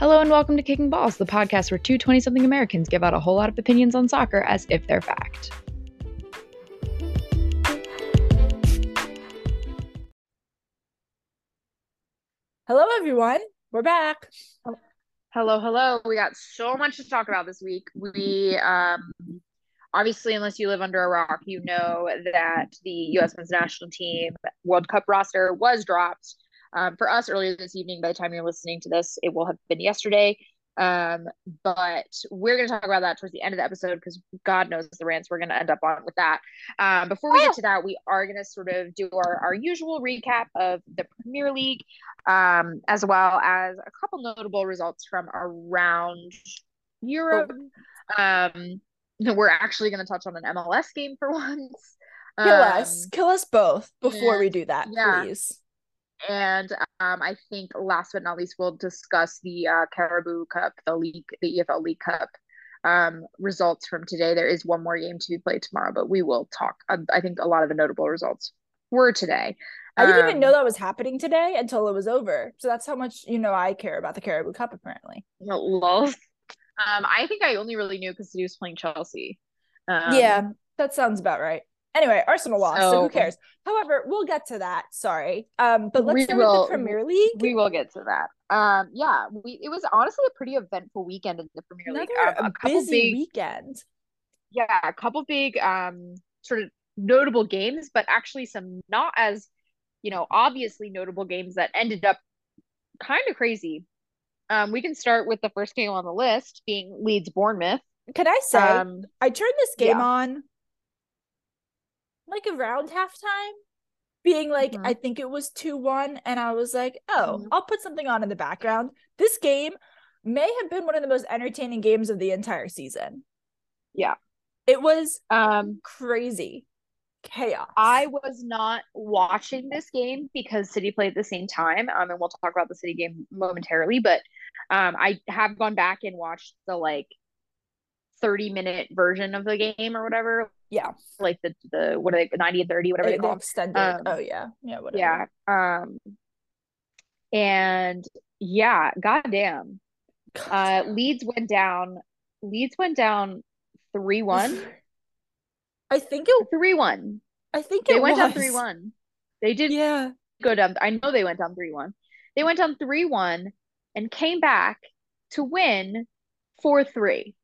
Hello and welcome to Kicking Balls, the podcast where two 20 something Americans give out a whole lot of opinions on soccer as if they're fact. Hello, everyone. We're back. Hello, hello. We got so much to talk about this week. We um obviously unless you live under a rock, you know that the US men's national team World Cup roster was dropped. Um, for us earlier this evening, by the time you're listening to this, it will have been yesterday. Um, but we're going to talk about that towards the end of the episode because God knows the rants we're going to end up on with that. Um, before we get to that, we are going to sort of do our, our usual recap of the Premier League, um, as well as a couple notable results from around Europe. Um, we're actually going to touch on an MLS game for once. Kill us. Um, Kill us both before we do that, yeah. please. And um, I think last but not least, we'll discuss the uh, Carabao Cup, the league, the EFL League Cup um, results from today. There is one more game to be played tomorrow, but we will talk. Uh, I think a lot of the notable results were today. I didn't even Um, know that was happening today until it was over. So that's how much you know I care about the Carabao Cup, apparently. Lol. Um, I think I only really knew because he was playing Chelsea. Um, yeah, that sounds about right. Anyway, Arsenal lost, so, so- who cares? However, we'll get to that. Sorry. Um, but let's start will- with the Premier League. we will get to that. Um, yeah, we it was honestly a pretty eventful weekend in the Premier League. Another Um, a busy big weekend. yeah, a couple big um sort of notable games, but actually some not as, you know, obviously notable games that ended up kind of crazy. Um, we can start with the first game on the list being Leeds Bournemouth. Can I say Um, I turned this game yeah. on like around halftime, being like, Mhm. I think it was 2 1. And I was like, oh, Mhm. I'll put something on in the background. This game may have been one of the most entertaining games of the entire season. Yeah. It was um, crazy chaos. I was not watching this game because City played at the same time. Um, and we'll talk about the City game momentarily, but um, I have gone back and watched the like 30 minute version of the game or whatever, yeah. like the the what are they 90 and 30, whatever they call extended. Um, oh, yeah. Yeah. Whatever. Yeah. Um and yeah, goddamn. Uh Leeds went down. Leeds went down 3-1. I think it. 3-1. I think They it went down 3-1. They did Yeah. go down. I know they went down 3-1. They went down 3-1 and came back to win 4-3.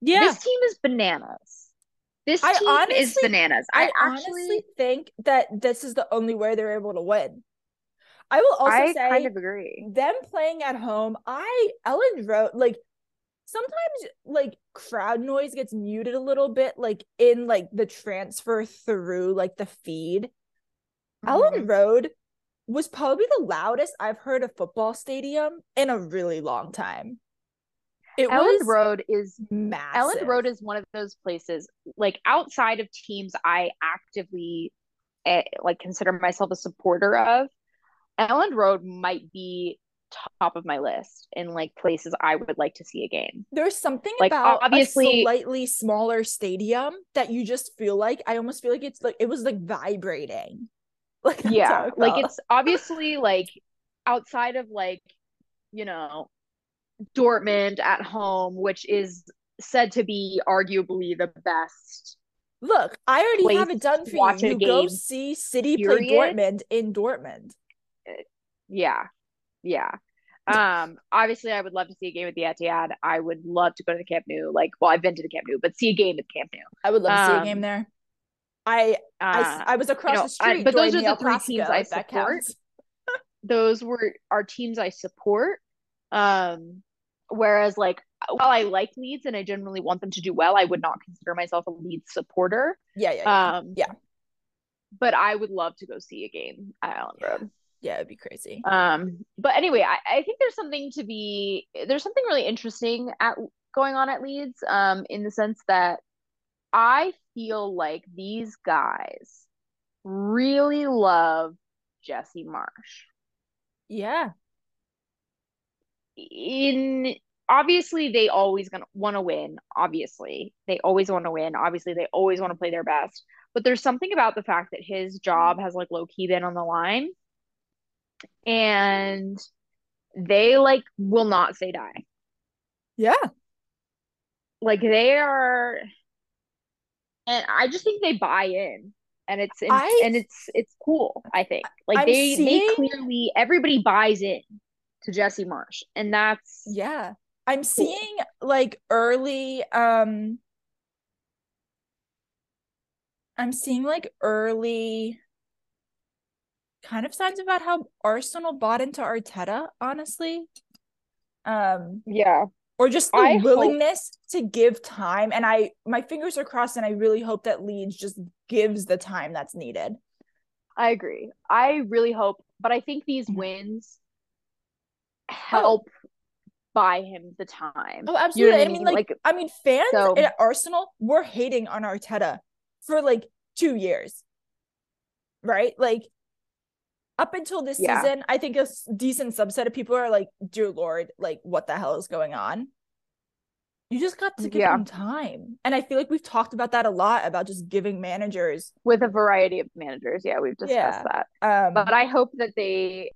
Yeah. This team is bananas. This I team is bananas. I, I, honestly actually think that this is the only way they're able to win. I will also say, I say kind of agree. them playing at home, I Elland Road like sometimes like crowd noise gets muted a little bit, like in like the transfer through like the feed. Elland Mhm. Road was probably the loudest I've heard a football stadium in a really long time. It Elland was Road is massive. Elland Road is one of those places, like outside of teams I actively eh, like consider myself a supporter of. Elland Road might be top of my list in like places I would like to see a game. There's something Like, about obviously- a slightly smaller stadium that you just feel like I almost feel like it's like it was like vibrating. Like Yeah, like it's obviously like outside of like, you know, Dortmund at home, which is said to be arguably the best. look, I already have it done for you. You go see City period. play Dortmund in Dortmund. Yeah. Yeah. Um, obviously I would love to see a game at the Etihad. I would love to go to the Camp Nou. Like, well, I've been to the Camp Nou, but see a game at the Camp Nou. I would love to see a Um, game there. I Uh, I was across know, the street, I- but those are the three teams I support. those were our teams I support. Um, whereas like while I like Leeds and I generally want them to do well, I would not consider myself a Leeds supporter. Yeah, yeah, yeah. Um, Yeah. But I would love to go see a game at Elland Road. yeah, it'd be crazy. Um, but anyway, I, I think there's something to be there's something really interesting at going on at Leeds, um, in the sense that I feel like these guys really love Jesse Marsch. Yeah. In obviously they always gonna want to win obviously they always want to win obviously they always want to play their best but there's something about the fact that his job has like low key been on the line and they like will not say die. Yeah. Like they are and I just think they buy in and it's and, I- and it's it's cool, I think. Like I'm they seeing- they clearly everybody buys in to Jesse Marsch and that's Yeah. I'm seeing like early um I'm seeing like early kind of signs about how Arsenal bought into Arteta, honestly. Um yeah. or just the I hope- willingness to give time and I my fingers are crossed and I really hope that Leeds just gives the time that's needed. I agree. I really hope, but I think these Mhm. wins help buy him the time. Oh, You absolutely. know what I mean, like, I mean, fans So- at Arsenal were hating on Arteta for like two years, right? Like, up until this Yeah. season, I think a decent subset of people are like, "Dear Lord, like, what the hell is going on?" You just got to give Yeah. them time, and I feel like we've talked about that a lot about just giving managers. with a variety of managers. Yeah, we've discussed Yeah. that. Um, But I hope that they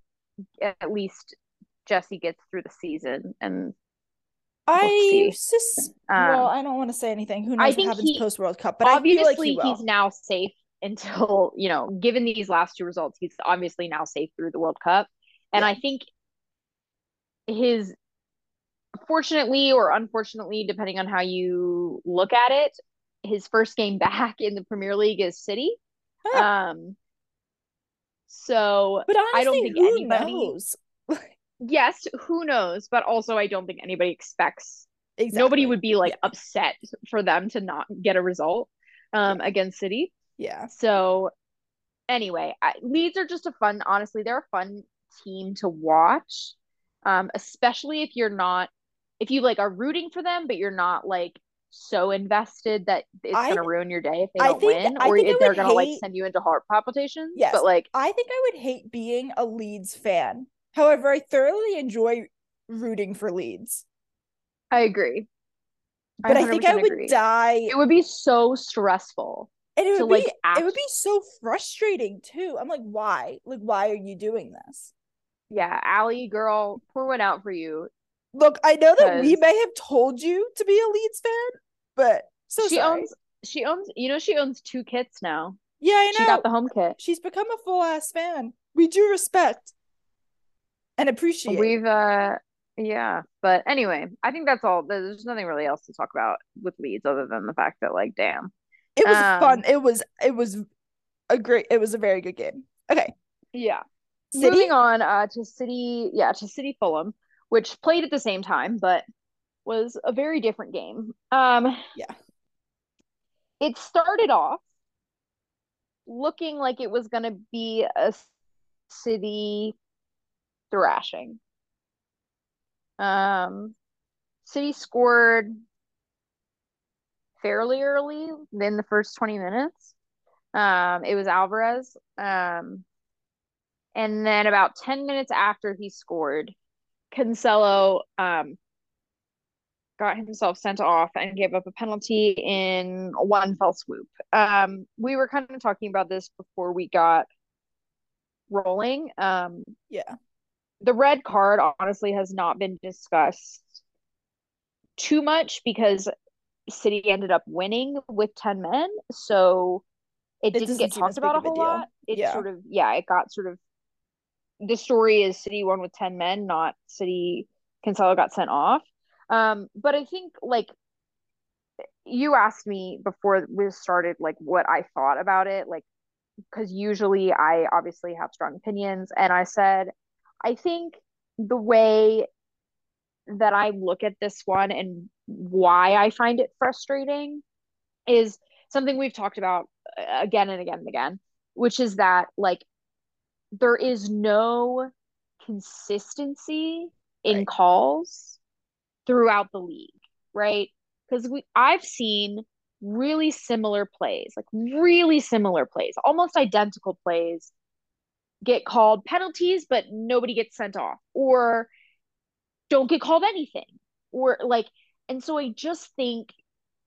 at least Jesse gets through the season and I sus- Um, well, I don't want to say anything. Who I knows what happens post World Cup? But I obviously feel like he he's now safe until, you know, given these last two results, he's obviously now safe through the World Cup. And Yeah. I think his fortunately or unfortunately, depending on how you look at it, his first game back in the Premier League is City. Um so but honestly, I don't think who anybody- knows? Yes, who knows? But also I don't think anybody expects Exactly. nobody would be like upset for them to not get a result um against City. Yeah. So anyway, I, Leeds are just a fun, honestly, they're a fun team to watch. Um, especially if you're not if you like are rooting for them, but you're not like so invested that it's I- gonna ruin your day if they I don't think- win, or if they're gonna like send you into heart palpitations. Yes. But like I think I would hate being a Leeds fan. However, I thoroughly enjoy rooting for Leeds. I agree. But I, think I would agree. die It would be so stressful. and it would be like, it would be so frustrating too. I'm like, why? Like, why are you doing this? Yeah, Allie, girl, pour one out for you. Look, I know that we may have told you to be a Leeds fan, but so she sorry. owns she owns you know she owns two kits now. yeah, I know. She got the home kit. She's become a full ass fan. We do respect and appreciate. We've uh yeah, but anyway, I think that's all. There's nothing really else to talk about with Leeds other than the fact that like damn. it was um, fun. It was it was a great it was a very good game. Okay. Yeah. City? Moving on uh to City, yeah, to City Fulham, which played at the same time, but was a very different game. Um Yeah. It started off looking like it was gonna be a City thrashing. Um City scored fairly early in the first 20 minutes. Um, it was Alvarez. Um, and then about 10 minutes after he scored, Cancelo um, got himself sent off and gave up a penalty in one fell swoop. Um, we were kind of talking about this before we got rolling. Um, Yeah. The red card honestly has not been discussed too much because City ended up winning with 10 men. So it, didn't get talked about a a whole deal. lot. It Yeah. sort of, yeah, it got sort of the story is City won with 10 men, not City Cancelo got sent off. Um, but I think like you asked me before we started like what I thought about it, like because usually I obviously have strong opinions, and I said I think the way that I look at this one and why I find it frustrating is something we've talked about uh, again and again and again, which is that like there is no consistency in Right. calls throughout the league, right? Because we I've seen really similar plays, like really similar plays, almost identical plays get called penalties, but nobody gets sent off, or don't get called anything, or like, and so I just think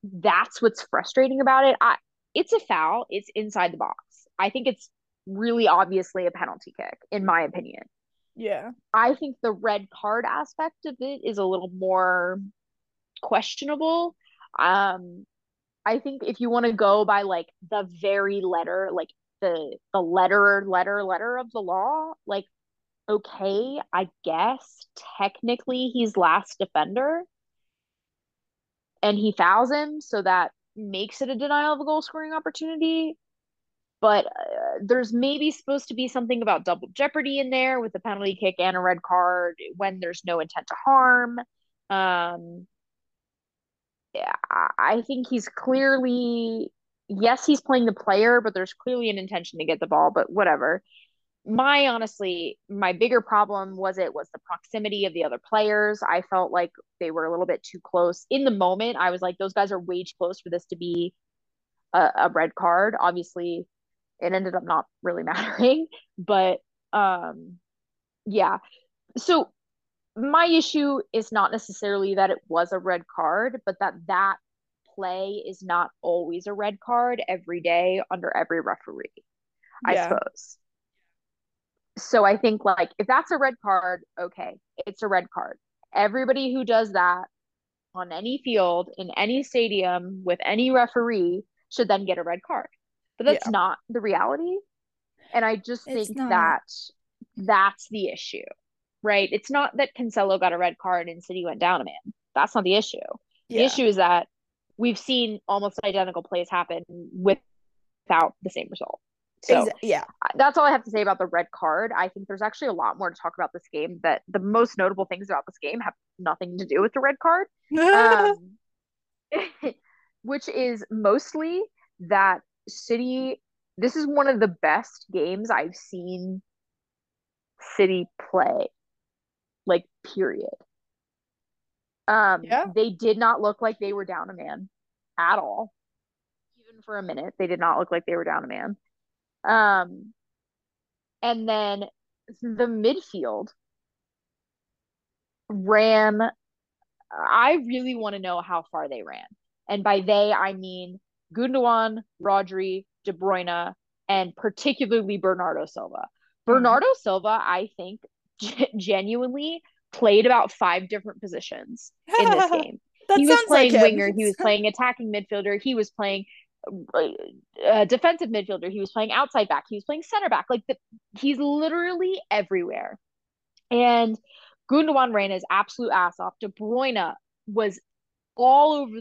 that's what's frustrating about it. I it's a foul, it's inside the box. I think it's really obviously a penalty kick, in my opinion. Yeah. I think the red card aspect of it is a little more questionable. Um, I think if you want to go by like the very letter, like the the letter letter letter of the law, like okay, I guess technically he's last defender and he fouls him, so that makes it a denial of a goal scoring opportunity. But uh, there's maybe supposed to be something about double jeopardy in there with a penalty kick and a red card when there's no intent to harm. Um, yeah, I think he's clearly yes, he's playing the player, but there's clearly an intention to get the ball. But whatever. My honestly my bigger problem was it was the proximity of the other players. I felt like they were a little bit too close. In the moment i was like those guys are way too close for this to be a, a red card. Obviously it ended up not really mattering but um yeah. So my issue is not necessarily that it was a red card but that that play is not always a red card every day under every referee yeah. i suppose so I think like if that's a red card, okay, it's a red card. Everybody who does that on any field in any stadium with any referee should then get a red card. But that's yeah. not the reality. And I just think that that's the issue. Right? It's not that Cancelo got a red card and City went down a man. That's not the issue. Yeah. The issue is that we've seen almost identical plays happen with, without the same result. So yeah, that's all I have to say about the red card. I think there's actually a lot more to talk about this game. That the most notable things about this game have nothing to do with the red card, um, which is mostly that City. This is one of the best games I've seen City play, like period. Um, yeah. they did not look like they were down a man at all. Even for a minute, they did not look like they were down a man. Um, and then the midfield ran. I really want to know how far they ran. And by they, I mean Gundogan, Rodri, De Bruyne, and particularly Bernardo Silva. Mm-hmm. Bernardo Silva, I think, g- genuinely played about five different positions in this game. he was playing like winger, he was playing attacking midfielder, he was playing uh, defensive midfielder. He was playing outside back. He was playing center back. Like the, he's literally everywhere. And Gundogan ran his absolute ass off. De Bruyne was all over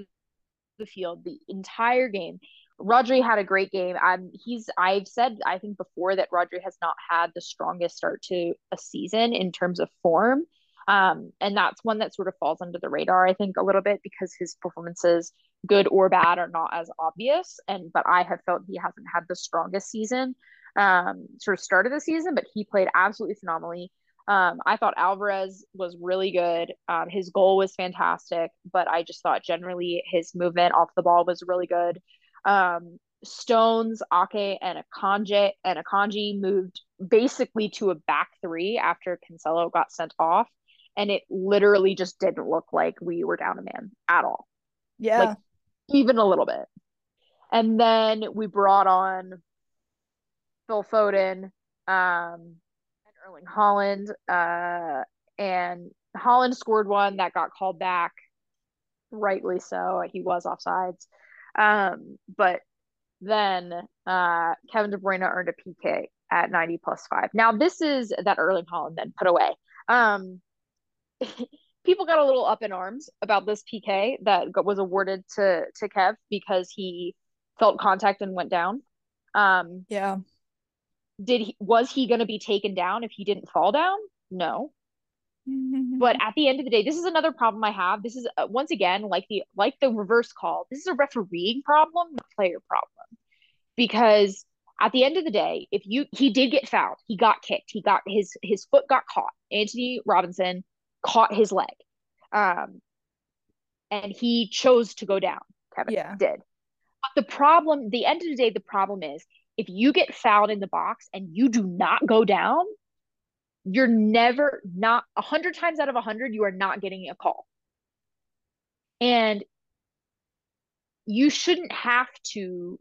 the field the entire game. Rodri had a great game. Um, he's I've said I think before that Rodri has not had the strongest start to a season in terms of form. Um, and that's one that sort of falls under the radar, I think, a little bit because his performances, good or bad, are not as obvious. And but I have felt he hasn't had the strongest season, um, sort of start of the season, but he played absolutely phenomenally. Um, I thought Alvarez was really good. Um, his goal was fantastic, but I just thought generally his movement off the ball was really good. Um, Stones, Ake, and Akanji and Akanji moved basically to a back three after Cancelo got sent off and it literally just didn't look like we were down a man at all. Yeah. Like even a little bit. And then we brought on Phil Foden, um, and Erling Haaland, uh, and Haaland scored one that got called back, rightly so. He was offsides. Um, but then uh, Kevin De Bruyne earned a PK at 90 plus five. Now, this is that Erling Haaland then put away. Um, people got a little up in arms about this PK that was awarded to to Kev because he felt contact and went down. Um, yeah. Did he was he going to be taken down if he didn't fall down? No. but at the end of the day, this is another problem I have. This is uh, once again like the like the reverse call. This is a refereeing problem, not player problem. Because at the end of the day, if you he did get fouled, he got kicked, he got his his foot got caught. Antonee Robinson caught his leg. Um, and he chose to go down. Kevin yeah. did. But the problem, the end of the day, the problem is if you get fouled in the box and you do not go down, you're never not a hundred times out of a hundred, you are not getting a call. And you shouldn't have to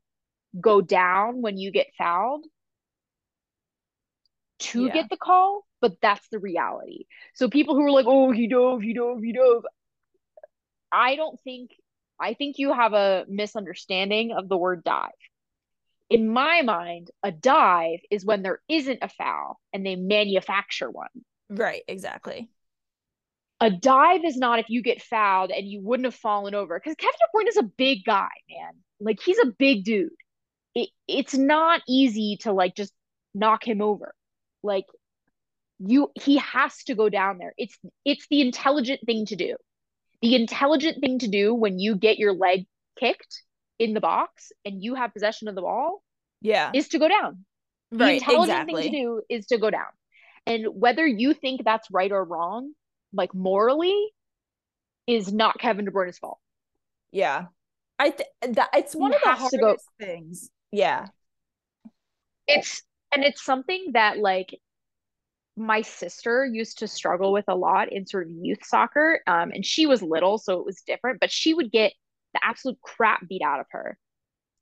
go down when you get fouled to yeah. get the call but that's the reality. So people who are like, "Oh, he dove, he dove, he dove," I don't think. I think you have a misunderstanding of the word dive. In my mind, a dive is when there isn't a foul and they manufacture one. Right, exactly. A dive is not if you get fouled and you wouldn't have fallen over. Because Kevin De Bruyne is a big guy, man. Like he's a big dude. It, it's not easy to like just knock him over. Like you he has to go down there. It's it's the intelligent thing to do. The intelligent thing to do when you get your leg kicked in the box and you have possession of the ball Yeah. is to go down. The intelligent exactly. thing to do is to go down. And whether you think that's right or wrong, like morally, is not Kevin De Bruyne's fault. Yeah. I th- that it's one of the hardest things. Yeah. It's and it's something that like my sister used to struggle with a lot in sort of youth soccer. Um, and she was little, so it was different, but she would get the absolute crap beat out of her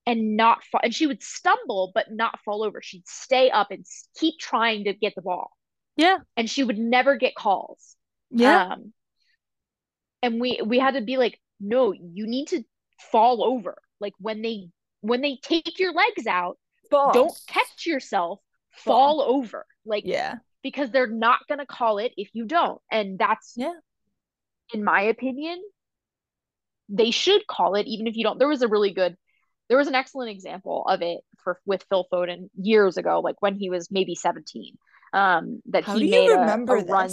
and not fall and she would stumble but not fall over. She'd stay up and keep trying to get the ball. Yeah. And she would never get calls. Yeah. Um, and we we had to be like, no, you need to fall over. Like when they when they take your legs out, Fall. don't catch yourself, Fall. fall over. Like Yeah. Because they're not gonna call it if you don't. And that's Yeah. in my opinion, they should call it even if you don't. There was a really good there was an excellent example of it for with Phil Foden years ago, like when he was maybe 17. Um, that How he made you a- remember a, run?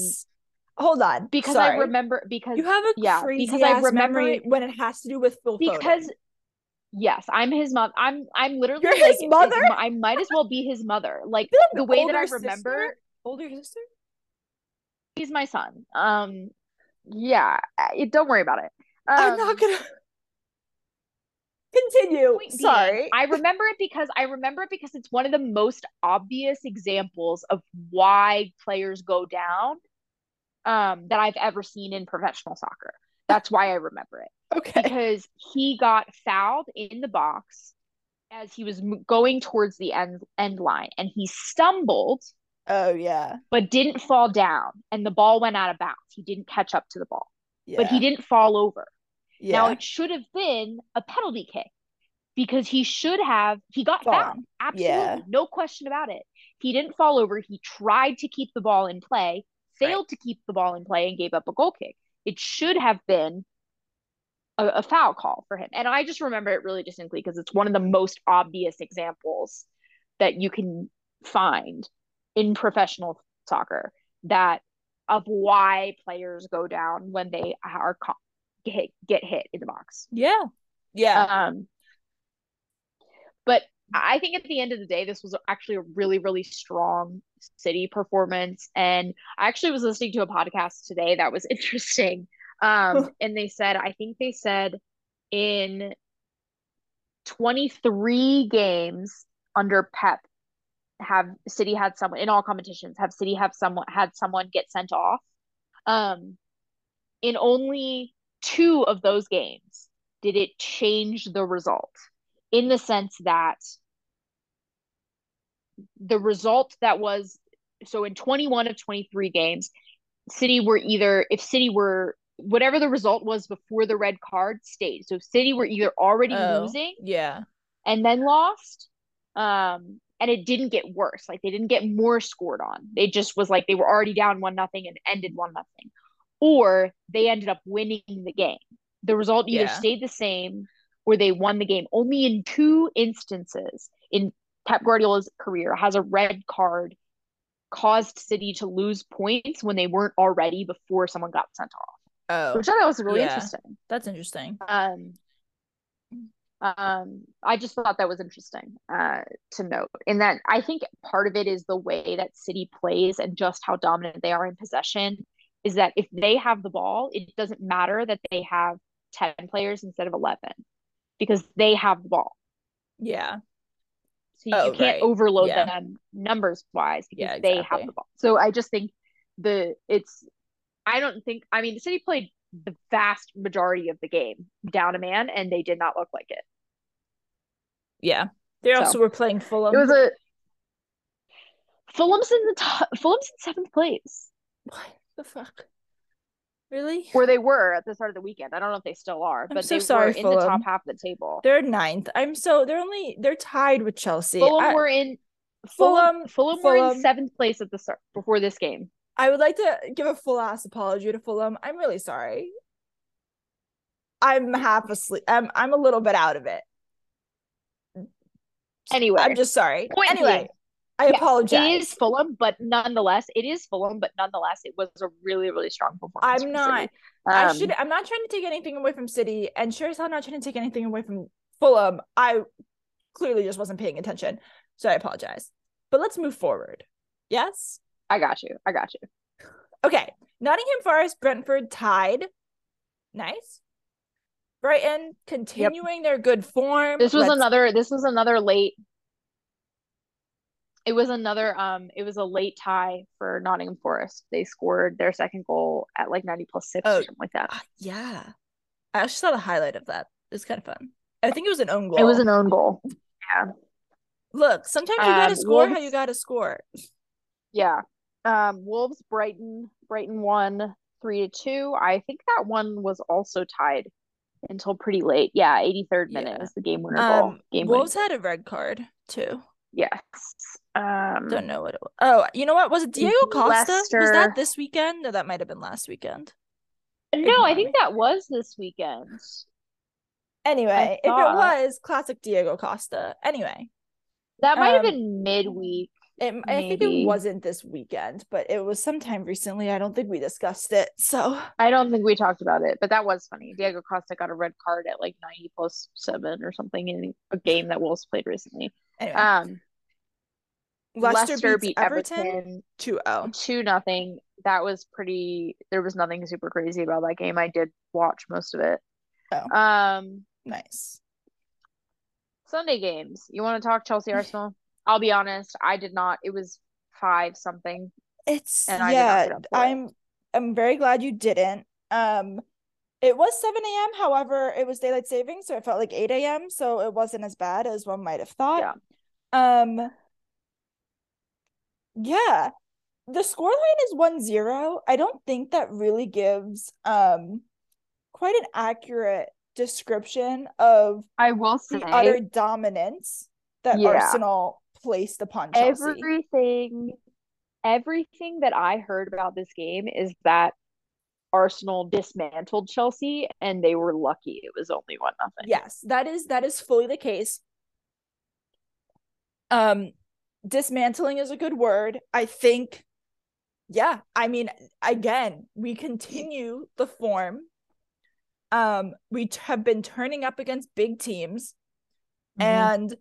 Hold on. because Sorry. I remember because you have a yeah, crazy because I remember it- when it has to do with Phil Foden. because yes, I'm his mom. I'm I'm literally You're like his mother? I might as well be his mother. Like the way that I remember, sister? Older sister. he's my son. Um, yeah, it, don't worry about it. I'm Um, not gonna continue. being, Sorry. I remember it because I remember it because it's one of the most obvious examples of why players go down um, that I've ever seen in professional soccer. That's why I remember it okay. because he got fouled in the box as he was going towards the end end line and he stumbled Oh yeah. but didn't fall down and the ball went out of bounds. He didn't catch up to the ball, Yeah. but he didn't fall over. Yeah. Now it should have been a penalty kick because he should have he got Fallen. fouled. Absolutely. Yeah. No question about it. He didn't fall over. He tried to keep the ball in play, failed to keep the ball in play and gave up a goal kick. It should have been a, a foul call for him. And I just remember it really distinctly because it's one of the most obvious examples that you can find in professional soccer that of why players go down when they are co- get get hit in the box. yeah. Yeah. Um, but I think at the end of the day, this was actually a really, really strong city performance. And I actually was listening to a podcast today that was interesting. Um, and they said, I think they said in 23 games under Pep, have City had someone in all competitions, have City have someone had someone get sent off. Um, in only two of those games did it change the result in the sense that the result that was so in 21 of 23 games city were either if city were whatever the result was before the red card stayed so if city were either already Oh, losing Yeah. and then lost um and it didn't get worse. Like they didn't get more scored on. They just was like they were already down one nothing and ended one nothing. Or they ended up winning the game. The result either Yeah. stayed the same or they won the game. Only in two instances in Pep Guardiola's career has a red card caused City to lose points when they weren't already before someone got sent off. Oh, which I thought was really yeah. interesting. That's interesting. um um i just thought that was interesting uh to note and that i think part of it is the way that city plays and just how dominant they are in possession is that if they have the ball it doesn't matter that they have 10 players instead of 11 because they have the ball Yeah. so you, Oh, you can't right. overload Yeah. them numbers wise because Yeah, they have the ball so i just think the it's i don't think i mean the city played the vast majority of the game down a man and they did not look like it Yeah. They So, also were playing Fulham. it was a Fulham's in the top. Fulham's in seventh place, What the fuck? Really? Where they were at the start of the weekend. I don't know if they still are, I'm but so they sorry, were in the top half of the table. They're ninth. I'm so they're only they're tied with Chelsea. Fulham I, were in Fulham- Fulham. Fulham were in seventh place at the start before this game. I would like to give a full ass apology to Fulham. I'm really sorry. I'm half asleep. I'm I'm a little bit out of it. Anyway, I'm just sorry. Point anyway, I yes, apologize. It is Fulham, but nonetheless, it is Fulham, but nonetheless, it was a really, really strong performance. I'm not-. I Um, should. I'm not trying to take anything away from City, and sure as hell not trying to take anything away from Fulham. I clearly just wasn't paying attention, so I apologize. But let's move forward. Yes. I got you. I got you. Okay. Nottingham Forest, Brentford tied. Nice. Brighton continuing their good form. This was Let's- another. This was another late. It was another. Um. It was a late tie for Nottingham Forest. They scored their second goal at like ninety plus six Oh, or something like that. Ah, yeah. I actually saw the highlight of that. It was kind of fun. I think it was an own goal. It was an own goal. Yeah. Look, sometimes you gotta Um, score how you gotta score. Yeah. Um. Wolves Brighton Brighton won three to two. I think that one was also tied until pretty late. Yeah, eighty third minute Yeah. was the game winner goal. Um, Game Wolves winning. had a red card too. Yes. Um. Don't know what it was. Oh, you know what? Was it Diego Costa? Was that this weekend? No, that might have been last weekend. No, Ignore I think me. that was this weekend. Anyway, if it was classic Diego Costa. Anyway, That might have Um, been midweek. It, I think it wasn't this weekend, but it was sometime recently. I don't think we discussed it. So I don't think we talked about it, but that was funny. Diego Costa got a red card at like 90 plus seven or something in a game that Wolves played recently. anyway, Um, Leicester, Leicester beat Everton Everton 2-0. two nothing. That was pretty. There was nothing super crazy about that game. I did watch most of it. Oh. Um, Nice. Sunday games. You want to talk Chelsea Arsenal? I'll be honest. I did not. It was five something. It's And I did not yeah, get up for it. I'm I'm very glad you didn't. Um it was 7 a.m. However, it was daylight saving, so it felt like 8 a.m. So it wasn't as bad as one might have thought. Yeah. Um yeah. The scoreline is 1-0. I don't think that really gives um quite an accurate description of I will say the utter dominance that Yeah. Arsenal placed upon Chelsea. everything everything that I heard about this game is that Arsenal dismantled Chelsea and they were lucky it was only one nothing. Yes, that is that is fully the case. Um dismantling is a good word. I think yeah, I mean again, we continue the form. Um we t- have been turning up against big teams Mhm. and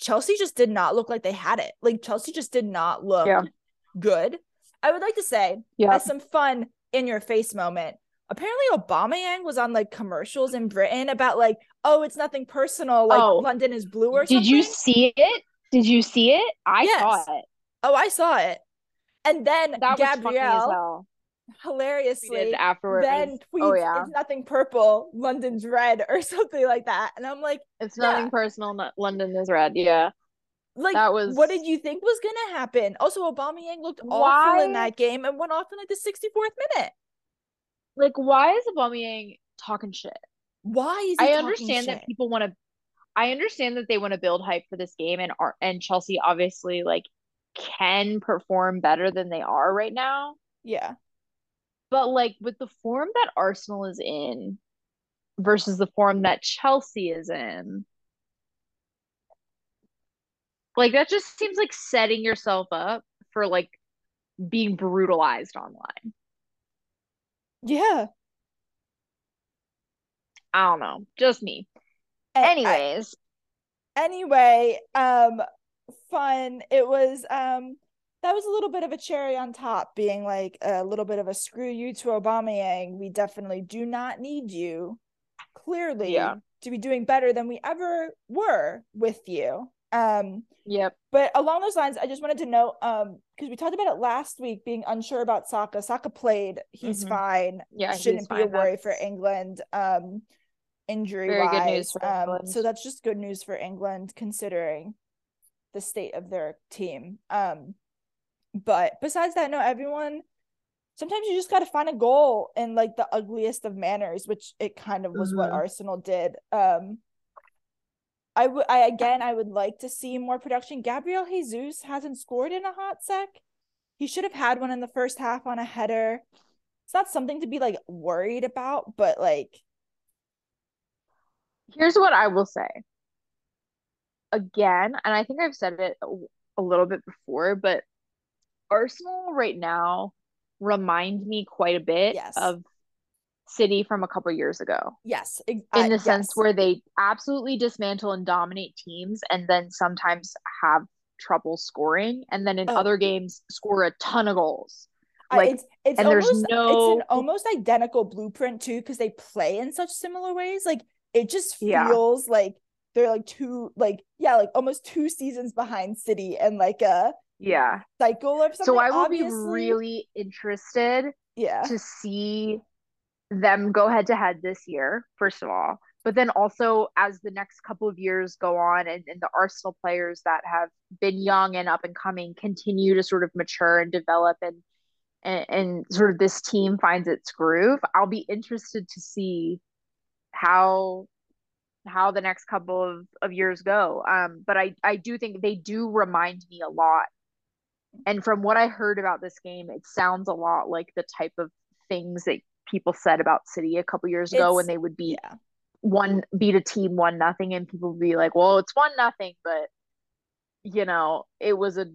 Chelsea just did not look like they had it. Like Chelsea just did not look Yeah. good. I would like to say yeah. as some fun in your face moment. Apparently, Aubameyang was on like commercials in Britain about like, oh, it's nothing personal, like Oh. London is blue or something. Did you see it? Did you see it? I Yes. saw it. Oh, I saw it. And then That was funny as Gabrielle. Hilariously afterwards. then oh, tweets, oh yeah. "It's nothing purple, London's red" or something like that. And I'm like, It's nothing yeah. personal. Not London is red. Yeah. like That was what did you think was gonna happen? Also, Aubameyang looked awful in that game and went off in like the 64th minute. like why is Aubameyang talking shit? Why is he I understand shit? that people want to. I understand that they want to build hype for this game, and are and Chelsea obviously like can perform better than they are right now. Yeah. But like with the form that Arsenal is in versus the form that Chelsea is in, like that just seems like setting yourself up for like being brutalized online. Yeah. I don't know, just me. And I- Anyways, anyway, um, fun. It was um that was a little bit of a cherry on top, being like a little bit of a screw you to Aubameyang. We definitely do not need you, clearly, Yeah. to be doing better than we ever were with you. Um, yep. but along those lines, I just wanted to note, um, because we talked about it last week, being unsure about Saka. Saka played, he's Mhm. fine. Yeah, shouldn't be a fine. worry for England. Um, injury Very wise. Um, so that's just good news for England considering the state of their team. Um, But besides that, no, everyone sometimes you just got to find a goal in like the ugliest of manners, which it kind of was mm-hmm. what Arsenal did. Um I would I again I would like to see more production. Gabriel Jesus hasn't scored in a hot sec. He should have had one in the first half on a header. It's not something to be like worried about, but like here's what I will say. Again, and I think I've said it a, a little bit before, but Arsenal right now remind me quite a bit yes. of City from a couple years ago. Yes. in the yes. sense where they absolutely dismantle and dominate teams and then sometimes have trouble scoring and then in oh. other games score a ton of goals. Like it's, it's and almost, there's no it's an almost identical blueprint too because they play in such similar ways. Like it just feels yeah. like they're like two like yeah, like almost two seasons behind City and like a yeah cycle or something. So I will obviously. be really interested yeah to see them go head to head this year, first of all. But then also as the next couple of years go on and, and the Arsenal players that have been young and up and coming continue to sort of mature and develop and, and and sort of this team finds its groove, I'll be interested to see how how the next couple of, of years go. Um, but I, I do think they do remind me a lot. And from what I heard about this game, it sounds a lot like the type of things that people said about City a couple years ago it's, when they would beat yeah. one beat a team one nothing and people would be like, Well, it's one nothing, but you know, it was a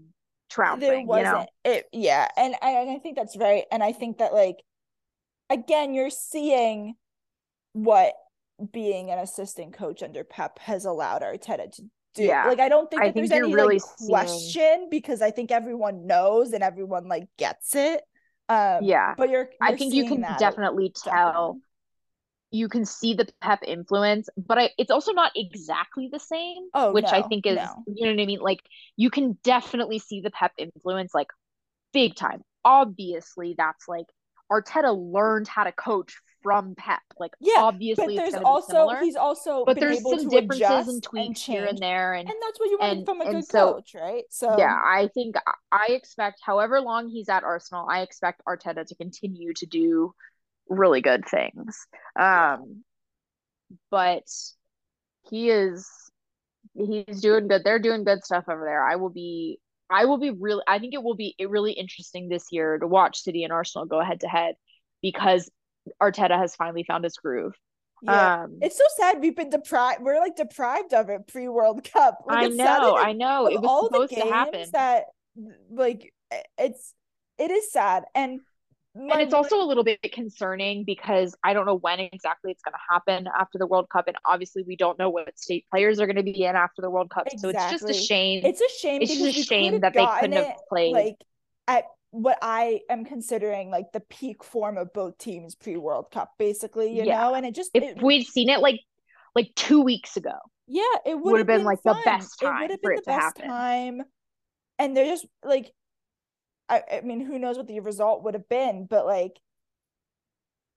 trouncing. There wasn't you know? it yeah, and I, and I think that's right. And I think that like again, you're seeing what being an assistant coach under Pep has allowed Arteta to do. Yeah. Like I don't think that think there's any really like question seeing... because I think everyone knows and everyone like gets it. Um, yeah, but you're, you're I think you can definitely tell. You can see the Pep influence, but I, it's also not exactly the same. Oh, which no, I think is, no. you know what I mean. Like you can definitely see the Pep influence, like big time. Obviously, that's like Arteta learned how to coach from Pep. Like yeah, obviously, but there's also he's also but there's some differences and tweaks and here and there, and and that's what you want and, from a good so, coach, right? So yeah, I think I expect however long he's at Arsenal, I expect Arteta to continue to do really good things. Um, but he is he's doing good. They're doing good stuff over there. I will be I will be really I think it will be really interesting this year to watch City and Arsenal go head to head because Arteta has finally found his groove. Yeah. Um, it's so sad we've been deprived. We're like deprived of it pre World Cup. Like, I know, I know. It was all supposed the games to happen. That like it's it is sad and my, and it's also a little bit concerning because I don't know when exactly it's going to happen after the World Cup, and obviously we don't know what state players are going to be in after the World Cup. Exactly. So it's just a shame. It's a shame. It's just a shame that they couldn't have played like at what I am considering like the peak form of both teams pre World Cup, basically, you yeah. know, and it just if it, we'd seen it like like two weeks ago, yeah, it would have been, been, like fun. the best time. It would have been the best happen. time, and they're just like, I, I mean, who knows what the result would have been, but like,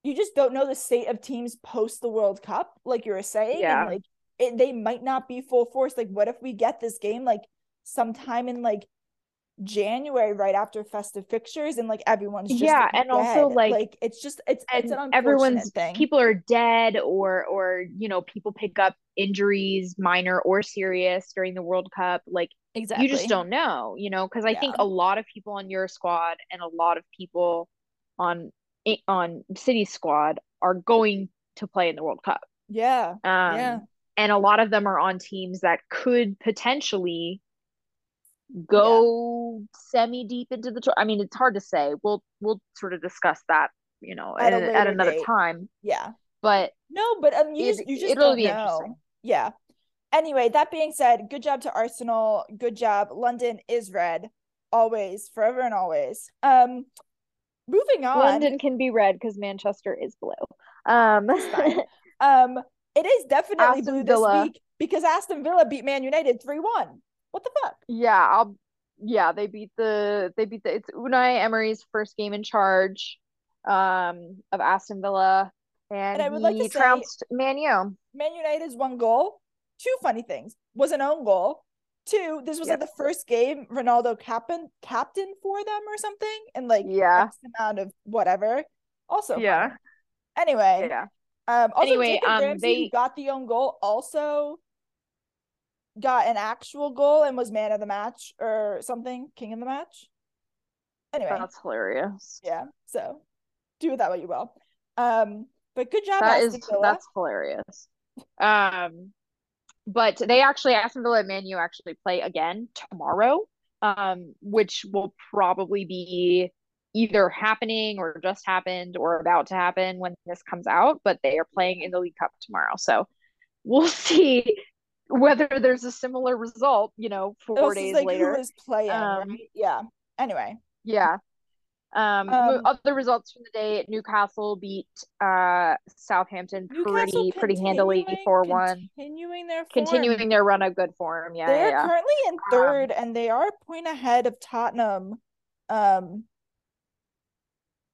you just don't know the state of teams post the World Cup, like you were saying, yeah, and like it, they might not be full force. Like, what if we get this game like sometime in like January right after festive fixtures and like everyone's just yeah and dead. also like, like it's just it's it's an everyone's thing. people are dead or or you know people pick up injuries minor or serious during the World Cup like exactly you just don't know you know because I yeah. think a lot of people on your squad and a lot of people on on City squad are going to play in the World Cup yeah um yeah and a lot of them are on teams that could potentially go yeah. semi deep into the tour. I mean, it's hard to say. We'll we'll sort of discuss that, you know, at, at, at another date. time. Yeah. But no, but um, you it, just you just it'll be know. interesting. Yeah. Anyway, that being said, good job to Arsenal. Good job. London is red, always, forever and always. Um, moving on. London can be red because Manchester is blue. Um, um, it is definitely Aston blue Villa. this week because Aston Villa beat Man United three one. What the fuck? Yeah, I'll yeah, they beat the they beat the it's Unai Emery's first game in charge um of Aston Villa and, and I would like to trounced say, Man U. Man United's one goal. Two funny things. Was an own goal Two, this was Yep. like the first game Ronaldo captain captain for them or something, and like Yeah. X amount of whatever. Also, Yeah. funny. Anyway, Yeah. um, also Anyway, Jacob um, Ramsey, they- got the own goal, also got an actual goal and was man of the match or something, king of the match. Anyway, That's hilarious. yeah. So do with that what you will. Um, but good job, That is that's hilarious. Um, but they actually Aston Villa and Man U actually play again tomorrow, um, which will probably be either happening or just happened or about to happen when this comes out. But they are playing in the League Cup tomorrow, so we'll see whether there's a similar result. You know, four days like later. who is playing, Um, right? Yeah. Anyway, Yeah. Um, Um, other results from the day, Newcastle beat uh Southampton Newcastle pretty pretty handily continuing- 4-1, Continuing their form. continuing their run of good form. Yeah, They're yeah, yeah. currently in third, and they are a point ahead of Tottenham. Um,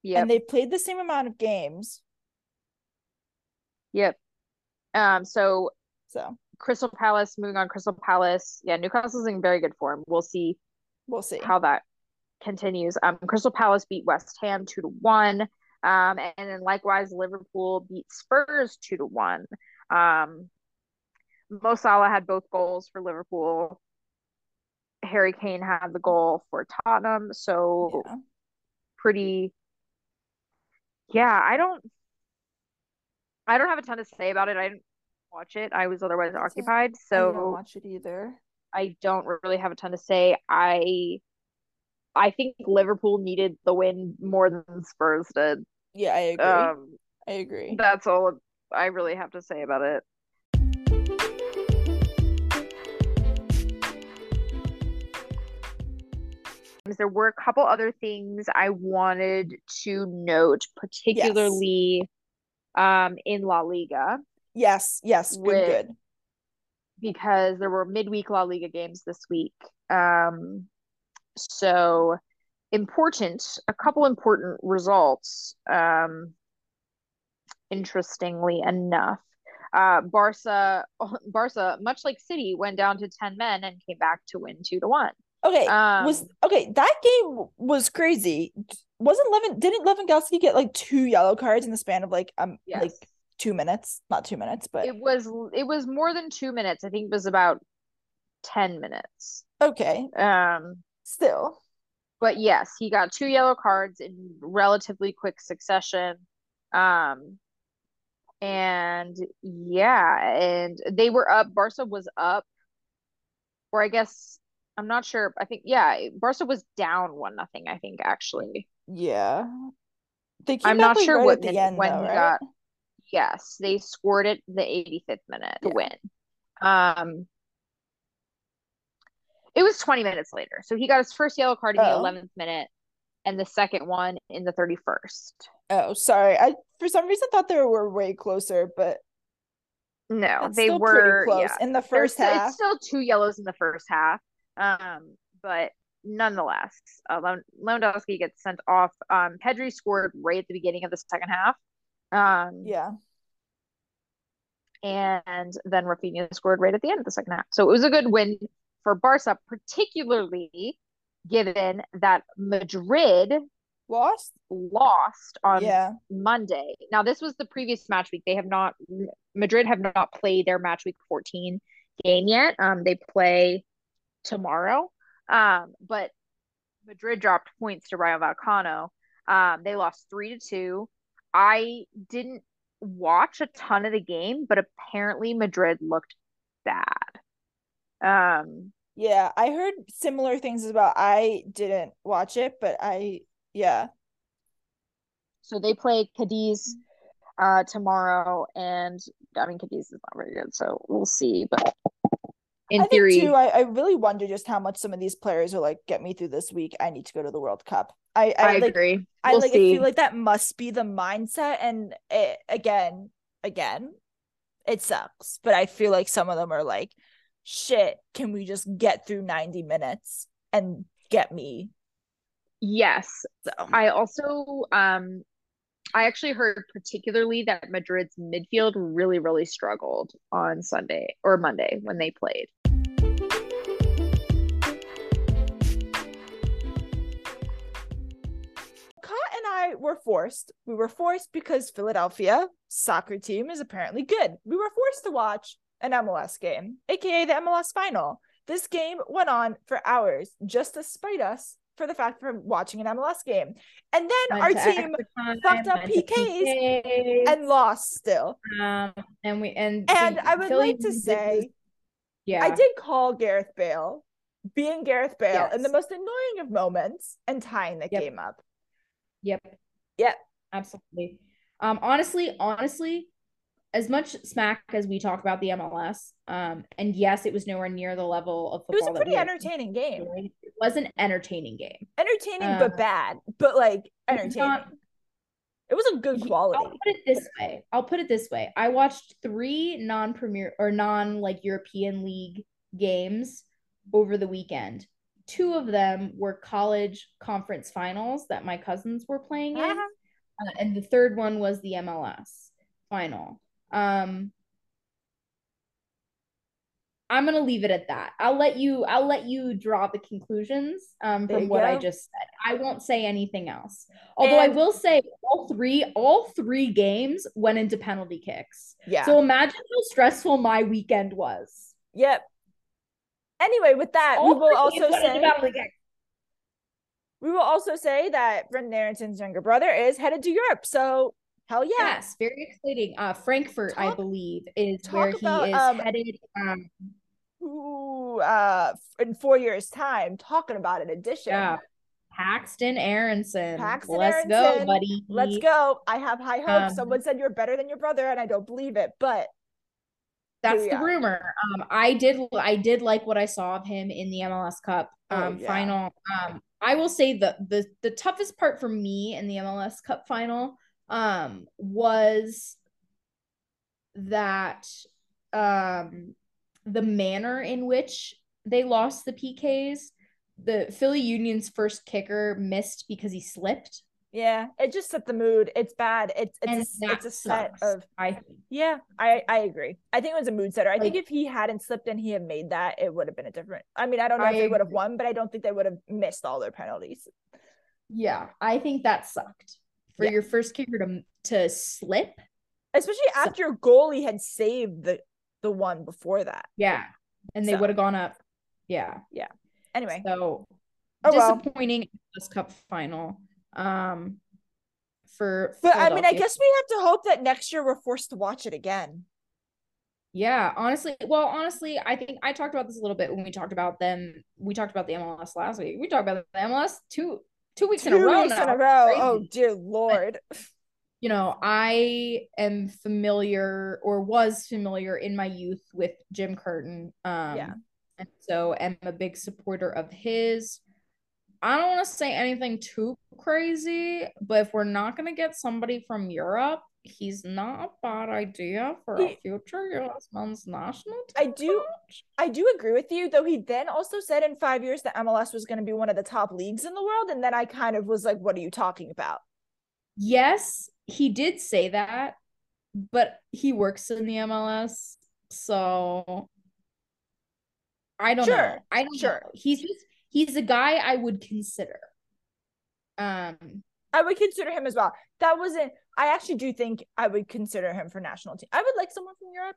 Yep. and they've played the same amount of games. Yep. Um, so So Crystal Palace, moving on, Crystal Palace. Yeah, Newcastle's in very good form. We'll see we'll see. how that continues. Um, Crystal Palace beat West Ham two to one. Um, and then likewise Liverpool beat Spurs two to one. Um, Mo Salah had both goals for Liverpool. Harry Kane had the goal for Tottenham. So Yeah. pretty. Yeah, I don't. I don't have a ton to say about it. I didn't watch it. I was otherwise That's occupied, I didn't so watch it either. I don't really have a ton to say. I I think Liverpool needed the win more than Spurs did. Yeah, I agree. Um, I agree. that's all I really have to say about it. There were a couple other things I wanted to note, particularly um, in La Liga. Yes, yes, good, With- good. because there were midweek La Liga games this week. Um, so important, a couple important results. Um, interestingly enough, uh, Barca, Barca, much like City, went down to ten men and came back to win two to one. Okay, Um, was okay. That game was crazy. Wasn't Levin? Didn't Lewandowski get like two yellow cards in the span of like um yes, like two minutes? Not two minutes, but it was it was more than two minutes. I think it was about ten minutes. okay. Um, Still, but yes, he got two yellow cards in relatively quick succession. Um, and yeah, and they were up. Barca was up, or I guess I'm not sure. I think yeah, Barca was down one nothing. I think actually. yeah. I'm not sure right what at the minute end when though, he right? got. Yes, they scored it the 85th minute to win. Um, it was 20 minutes later. So he got his first yellow card in the Oh. 11th minute and the second one in the 31st. Oh, sorry. I for some reason thought they were way closer, but No, they were close yeah. in the first still, half. it's still two yellows in the first half. Um, but nonetheless, uh, Lew- Lewandowski gets sent off. Um, Pedri scored right at the beginning of the second half. Um, Yeah. and then Raphinha scored right at the end of the second half. So it was a good win for Barca, particularly given that Madrid Lost? lost on Yeah. Monday. Now this was the previous match week. They have not Madrid have not played their match week 14 game yet. Um they play tomorrow. Um but Madrid dropped points to Rayo Vallecano. Um they lost 3 to 2. I didn't watch a ton of the game, but apparently Madrid looked bad. Um Yeah, I heard similar things about I didn't watch it, but I yeah. So they play Cadiz uh tomorrow, and I mean Cadiz is not very good, so we'll see. But in I think theory, too, I, I really wonder just how much some of these players are like, get me through this week. I need to go to the World Cup. I, I, I like agree. I We'll like I feel like that must be the mindset. And it, again, again, it sucks. But I feel like some of them are like, shit, can we just get through 90 minutes and get me? Yes, So I also um I actually heard particularly that Madrid's midfield really, really struggled on Sunday or Monday when they played. Why we're forced. We were forced because Philadelphia soccer team is apparently good. We were forced to watch an MLS game, aka the MLS final. This game went on for hours just to spite us for the fact for watching an MLS game. And then Went our team time, fucked up PKs PKs, and lost still. um, and we and And I would Philly like to say yeah, I did call Gareth Bale, being Gareth Bale, in the most annoying of moments and tying the Yep. game up. Yep. Yep. Absolutely. Um, honestly, honestly, as much smack as we talk about the MLS, um, and yes, it was nowhere near the level of It was a pretty entertaining game. It was an entertaining game. Entertaining Uh, but bad, but like entertaining. not- it was a good quality. I'll put it this way. I'll put it this way. I watched three non-premier or non like European League games over the weekend. Two of them were college conference finals that my cousins were playing in. Uh-huh. Uh, and the third one was the MLS final. Um, I'm gonna leave it at that. I'll let you. I'll let you draw the conclusions um, from what I just said. I won't say anything else. Although I will say all three, all three games went into penalty kicks. Yeah. So imagine how stressful my weekend was. yep. Anyway, with that, we will also games went into say we will also say that Brenden Aaronson's younger brother is headed to Europe. So hell yeah. Yes, very exciting. Uh, Frankfurt, I believe, is talk where he is um, headed. Um, Ooh, uh in four years' time, talking about an addition. Yeah. Paxten Aaronson. Paxten Let's go, buddy. Let's go. I have high hopes. Um, Someone said you're better than your brother, and I don't believe it, but That's we the rumor. Um, I did I did like what I saw of him in the MLS Cup Oh, um yeah. final. Um, I will say the the the toughest part for me in the MLS Cup final um was that um the manner in which they lost the PKs. The Philly Union's first kicker missed because he slipped. Yeah, it just set the mood. It's bad. It's it's a, it's a set sucks, of I think. yeah. I I agree. I think it was a mood setter. I think if he hadn't slipped and he had made that, it would have been a different. I mean, I don't know I if they would have won, but I don't think they would have missed all their penalties. Yeah, I think that sucked for Yeah. your first kicker to to slip. Especially after your goalie had saved the the one before that. Yeah, and they So- would have gone up. Yeah. Yeah anyway, So oh well. disappointing this cup final. Um, for But I mean, I guess we have to hope that next year we're forced to watch it again. Yeah, honestly, well, honestly, I think I talked about this a little bit when we talked about them. We talked about the MLS last week. We talked about the MLS two two weeks in a Two row weeks now. in a row. Oh dear lord. you know, I am familiar or was familiar in my youth with Jim Curtin. Um, Yeah. And so am a big supporter of his. I don't want to say anything too crazy, but if we're not going to get somebody from Europe, he's not a bad idea for a future U.S. men's national team. I do coach. I do agree with you, though he then also said in five years that MLS was going to be one of the top leagues in the world. And then I kind of was like, what are you talking about? Yes, he did say that, but he works in the MLS, so I don't Sure, know. I don't sure. know. He's just he's a guy I would consider. Um, I would consider him as well. That wasn't I actually do think I would consider him for national team. I would like someone from Europe,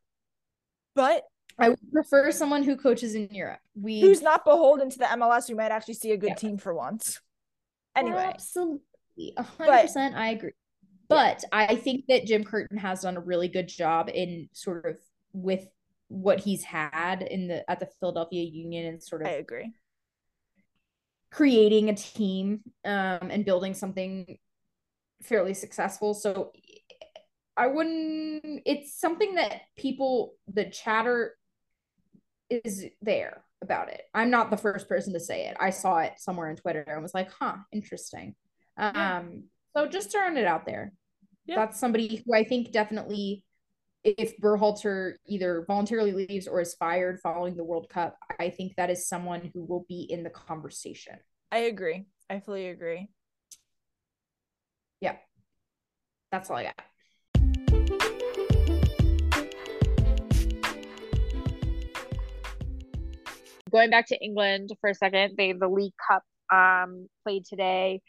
but I would prefer someone who coaches in Europe. We who's not beholden to the MLS, we might actually see a good Yeah. team for once. Anyway, absolutely a hundred percent. I agree. But I think that Jim Curtin has done a really good job in sort of with what he's had in the at the Philadelphia Union and sort of I agree. Creating a team um, and building something fairly successful. So I wouldn't, it's something that people, the chatter is there about it. I'm not the first person to say it. I saw it somewhere on Twitter and was like, huh, interesting. Um, Yeah. So just throwing it out there. Yeah. That's somebody who I think definitely, if Berhalter either voluntarily leaves or is fired following the World Cup, I think that is someone who will be in the conversation. I agree. I fully agree. Yeah. That's all I got. Going back to England for a second, they the League Cup um played today.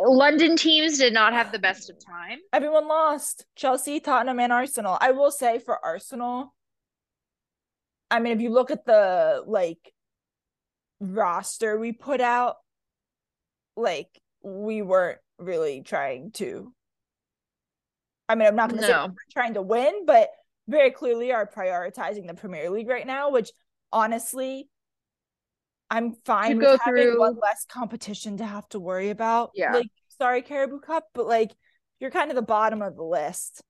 London teams did not have the best of time. Everyone lost. Chelsea, Tottenham, and Arsenal. I will say for Arsenal, I mean, if you look at the like roster we put out, like we weren't really trying to. I mean, I'm not going to No. say trying to win, but very clearly are prioritizing the Premier League right now, which honestly, I'm fine To with go having one less competition to have to worry about. Yeah. Like, sorry, Carabao Cup, but like you're kind of the bottom of the list.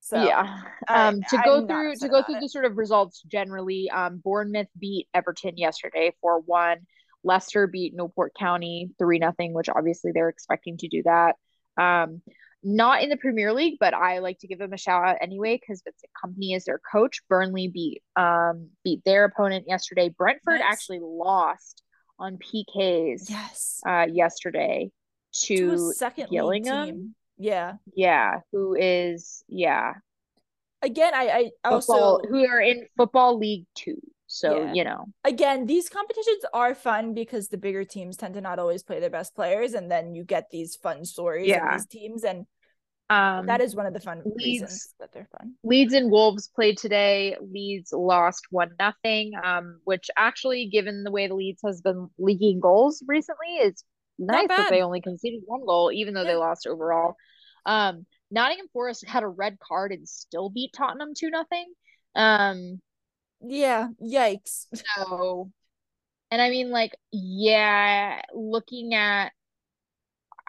So yeah. I- Um, to I'm go through to go through it. the sort of results generally, um, Bournemouth beat Everton yesterday for one. Leicester beat Newport County three nothing, which obviously they're expecting to do that. Um, not in the Premier League, but I like to give them a shout out anyway because Vincent Kompany is their coach. Burnley beat um beat their opponent yesterday. Brentford Nice. actually lost on PKs yes. uh yesterday To to second league Gillingham. team. Yeah. Yeah, who is yeah Again, I I football also who are in football league two. So Yeah. you know, again these competitions are fun because the bigger teams tend to not always play their best players, and then you get these fun stories Yeah. of these teams, and um, that is one of the fun Leeds- reasons that they're fun. Leeds and Wolves played today. Leeds lost one nothing. Um, which actually, given the way the Leeds has been leaking goals recently, is nice that they only conceded one goal, even though they lost overall. Um, Nottingham Forest had a red card and still beat Tottenham two nothing. Um, Yeah, yikes. So, and I mean, like, yeah, looking at,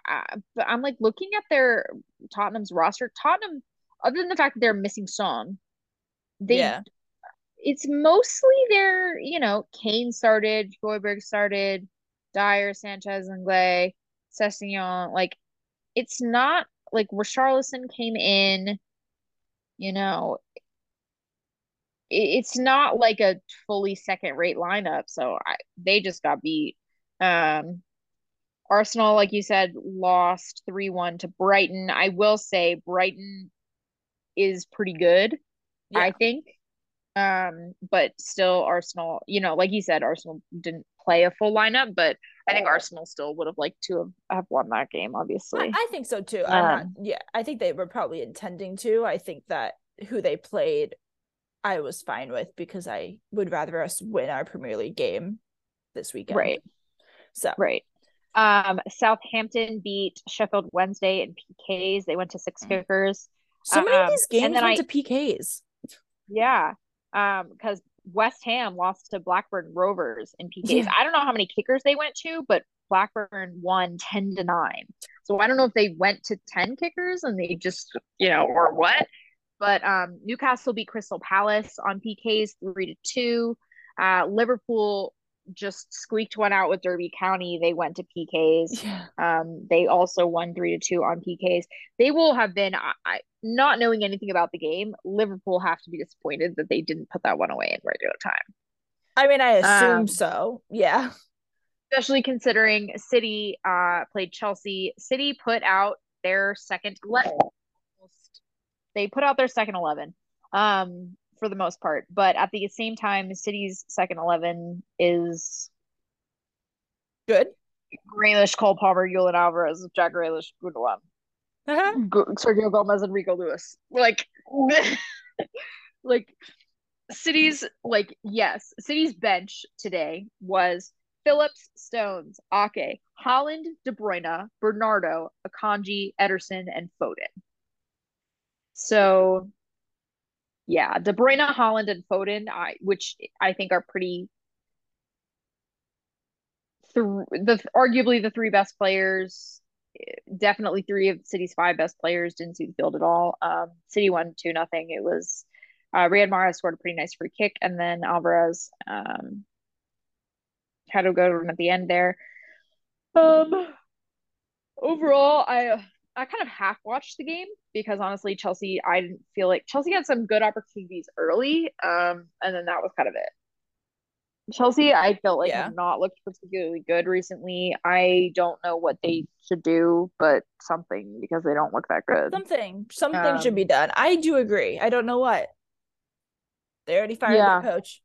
uh, but I'm like looking at their Tottenham's roster. Tottenham, other than the fact that they're missing Son, they yeah, it's mostly their, you know, Kane started, Højbjerg started, Dier, Sanchez, and Glay, Sessegnon. Like, it's not like Richarlison came in, you know, it- it's not like a fully second rate lineup. So I, they just got beat. Um, Arsenal, like you said, lost 3 1 to Brighton. I will say Brighton is pretty good, I think. Um, but still, Arsenal, you know, like you said, Arsenal didn't play a full lineup, but I think Arsenal still would have liked to have, have won that game, obviously. I think so too. I'm not. Um, Yeah, I think they were probably intending to. I think that who they played, I was fine with because I would rather us win our Premier League game this weekend. Right. So Right. Um, Southampton beat Sheffield Wednesday in PKs. They went to six Mm. kickers. so many of Um, these games went I- to PKs. Yeah. Um, because West Ham lost to Blackburn Rovers in PKs. Yeah. I don't know how many kickers they went to, but Blackburn won 10 to 9. So I don't know if they went to 10 kickers and they just, you know, or what. But um Newcastle beat Crystal Palace on PKs 3 to 2. Uh Liverpool just squeaked one out with Derby County. They went to PKs. Yeah. Um, they also won three to two on PKs. They will have been, I, not knowing anything about the game. Liverpool have to be disappointed that they didn't put that one away in regular time, I mean, I assume Um, so. Yeah. especially considering City uh played Chelsea. City put out their second eleven. They put out their second eleven, um, for the most part. But at the same time, City's second eleven is Good. Grealish, Cole Palmer, Julian Alvarez, Jack Grealish, Gundogan. Uh-huh. Go- Sergio Gomez and Rico Lewis. Like, like City's like yes, City's bench today was Phillips, Stones, Ake, Haaland, De Bruyne, Bernardo, Akanji, Ederson, and Foden. So, yeah, De Bruyne, Haaland, and Foden, I which I think are pretty. Th- the arguably the three best players definitely three of City's five best players didn't see the field at all. Um, City won two nothing. It was uh, Riyad Mahrez scored a pretty nice free kick, and then Alvarez um, had go to him at the end there. Um, overall, I I kind of half watched the game because honestly, Chelsea I didn't feel like Chelsea had some good opportunities early, um, and then that was kind of it. Chelsea, I felt like Yeah. have not looked particularly good recently. I don't know what they should do, but something because they don't look that good. Something. Something should Um, be done. I do agree. I don't know what. They already fired Yeah. their coach.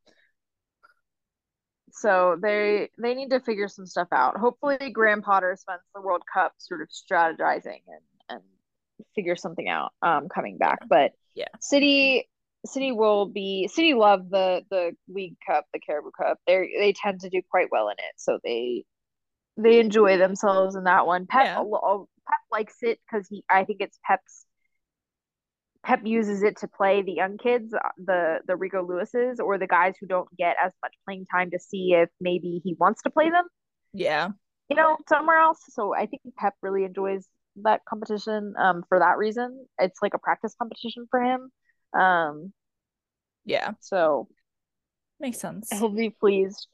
So they they need to figure some stuff out. Hopefully, Graham Potter spends the World Cup sort of strategizing and and figure something out um coming back. But Yeah. City City will be City love the the League Cup, the Carabao Cup. They they tend to do quite well in it, so they they enjoy themselves in that one. Pep Yeah. Pep likes it because he I think it's Pep's Pep uses it to play the young kids, uh, the the Rico Lewis's, or the guys who don't get as much playing time to see if maybe he wants to play them, Yeah. you know, somewhere else. So I think Pep really enjoys that competition um, for that reason. It's like a practice competition for him. Um, Yeah. so Makes sense. he'll be pleased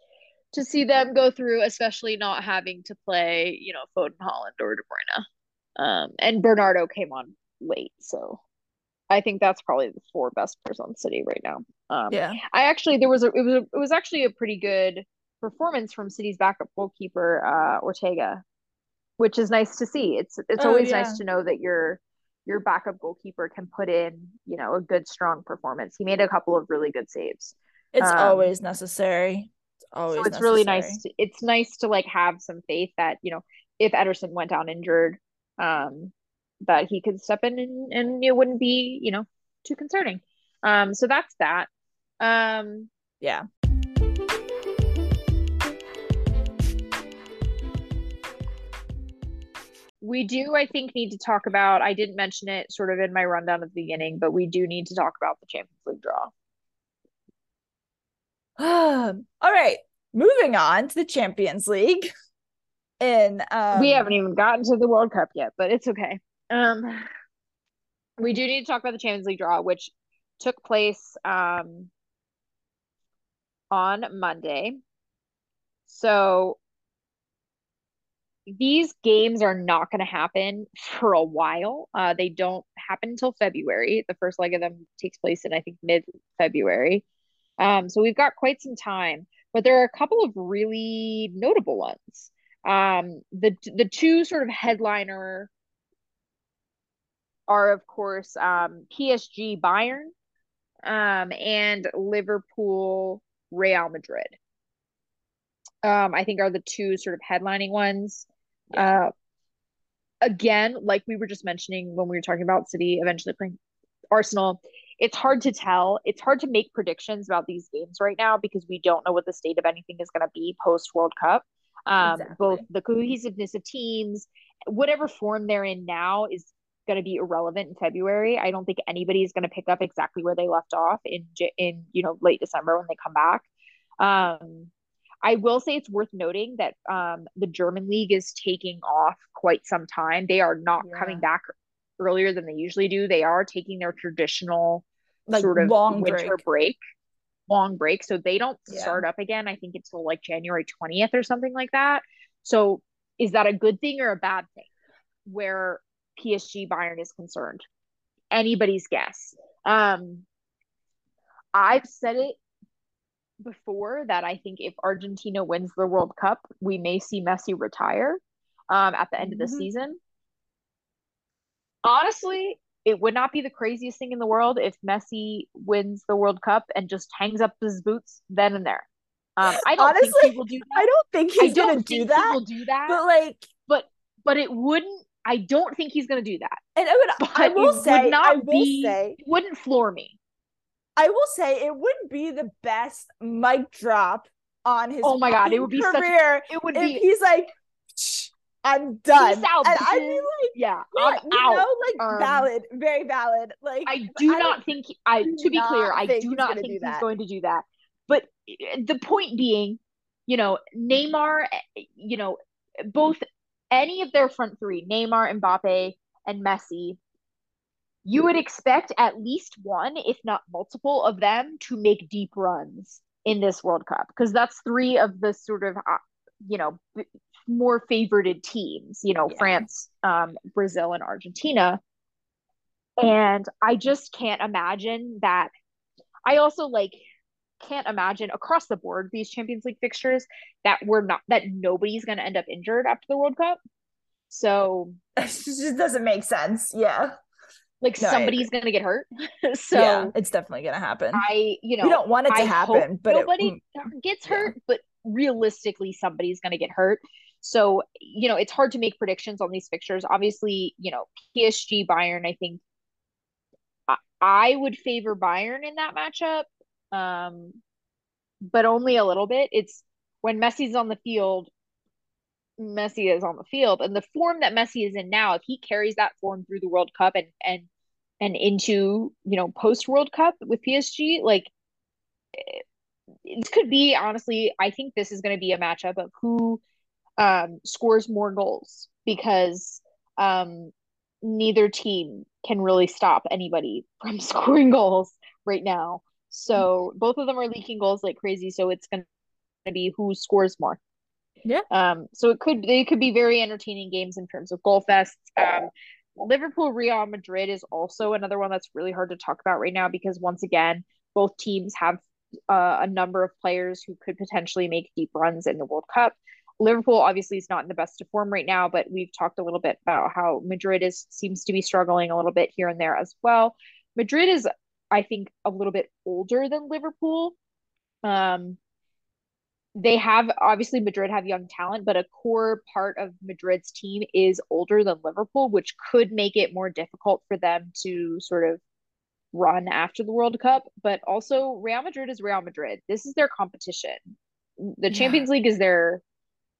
to see them go through, especially not having to play, you know, Foden, Haaland, or De Bruyne. Um, and Bernardo came on late, so I think that's probably the four best players on City right now. Um, Yeah. I actually there was a it was a, it was actually a pretty good performance from City's backup goalkeeper uh, Ortega, which is nice to see. It's it's Oh, always yeah. nice to know that your your backup goalkeeper can put in you know a good strong performance. He made a couple of really good saves. It's Um, always necessary. It's always so it's really nice to, it's nice to like have some faith that you know if Ederson went down injured um that he could step in and, and it wouldn't be you know too concerning um so that's that um Yeah. we do i think need to talk about i didn't mention it sort of in my rundown at the beginning but we do need to talk about the champions league draw All right. Moving on to the Champions League. In um we haven't even gotten to the World Cup yet, but it's okay. Um, we do need to talk about the Champions League draw, which took place um on Monday. So these games are not going to happen for a while. Uh, they don't happen until February. The first leg of them takes place in I think mid February. Um, so we've got quite some time, but there are a couple of really notable ones. Um, the the two sort of headliner are of course um, PSG Bayern um, and Liverpool Real Madrid. Um, I think are the two sort of headlining ones. Uh, again, like we were just mentioning when we were talking about City eventually playing Arsenal, it's hard to tell. It's hard to make predictions about these games right now because we don't know what the state of anything is going to be post World Cup. Um, Exactly. Both the cohesiveness of teams, whatever form they're in now, is going to be irrelevant in February. I don't think anybody is going to pick up exactly where they left off in in you know late December when they come back. Um, I will say it's worth noting that um, the German league is taking off quite some time. They are not Yeah. coming back earlier than they usually do. They are taking their traditional like sort of long winter break. break. long break. So they don't Yeah. start up again, I think, until like January 20th or something like that. So is that a good thing or a bad thing where PSG Bayern is concerned? Anybody's guess. Um, I've said it before that I think if Argentina wins the World Cup, we may see Messi retire um, at the end of the Mhm. season. Honestly, it would not be the craziest thing in the world if Messi wins the World Cup and just hangs up his boots then and there. Um, I don't think Honestly, he will do that. I don't think he's don't gonna think do he that. will do that. But like, but but it wouldn't. I don't think he's gonna do that. and I would, I will it would say, not I will be- say, It wouldn't floor me. I will say, it wouldn't be the best mic drop on his. Oh my God, it would be such career It would if be he's like, "Shh, I'm done, peace out, and I'd be like, yeah, yeah, I'm you out. know, like Um, valid, very valid. Like, I do I not think I to be clear, I do not think he's that. going to do that. But eh, the point being, you know, Neymar, eh, you know, both any of their front three, Neymar, Mbappe, and Messi, you would expect at least one, if not multiple of them to make deep runs in this World Cup because that's three of the sort of uh, you know more favorited teams, you know, Yeah. France, um, Brazil, and Argentina. And I just can't imagine that. I also like can't imagine across the board these Champions League fixtures that we're not that nobody's going to end up injured after the World Cup. So it just doesn't make sense. Yeah, like No, somebody's going to get hurt. so yeah, it's definitely gonna happen. I, you know, we don't want it to I happen, but nobody mm, gets yeah. hurt. But realistically somebody's going to get hurt. So, you know, it's hard to make predictions on these fixtures. Obviously, you know, PSG Bayern, I think I, I would favor Bayern in that matchup. Um, but only a little bit. It's when Messi's on the field, Messi is on the field, and the form that Messi is in now, if he carries that form through the World Cup and and and into you know post World Cup with PSG, like it could be honestly. I think this is going to be a matchup of who um, scores more goals because um, neither team can really stop anybody from scoring goals right now. So both of them are leaking goals like crazy. So it's going to be who scores more. Yeah. Um. So it could they could be very entertaining games in terms of goal fests. Um. Liverpool Real Madrid is also another one that's really hard to talk about right now because once again both teams have uh, a number of players who could potentially make deep runs in the World Cup. Liverpool obviously is not in the best of form right now, but we've talked a little bit about how Madrid is seems to be struggling a little bit here and there as well. Madrid is, I think, a little bit older than Liverpool. Um, they have obviously Madrid have young talent, but a core part of Madrid's team is older than Liverpool, which could make it more difficult for them to sort of run after the World Cup. But also, Real Madrid is Real Madrid. This is their competition. The Champions League is their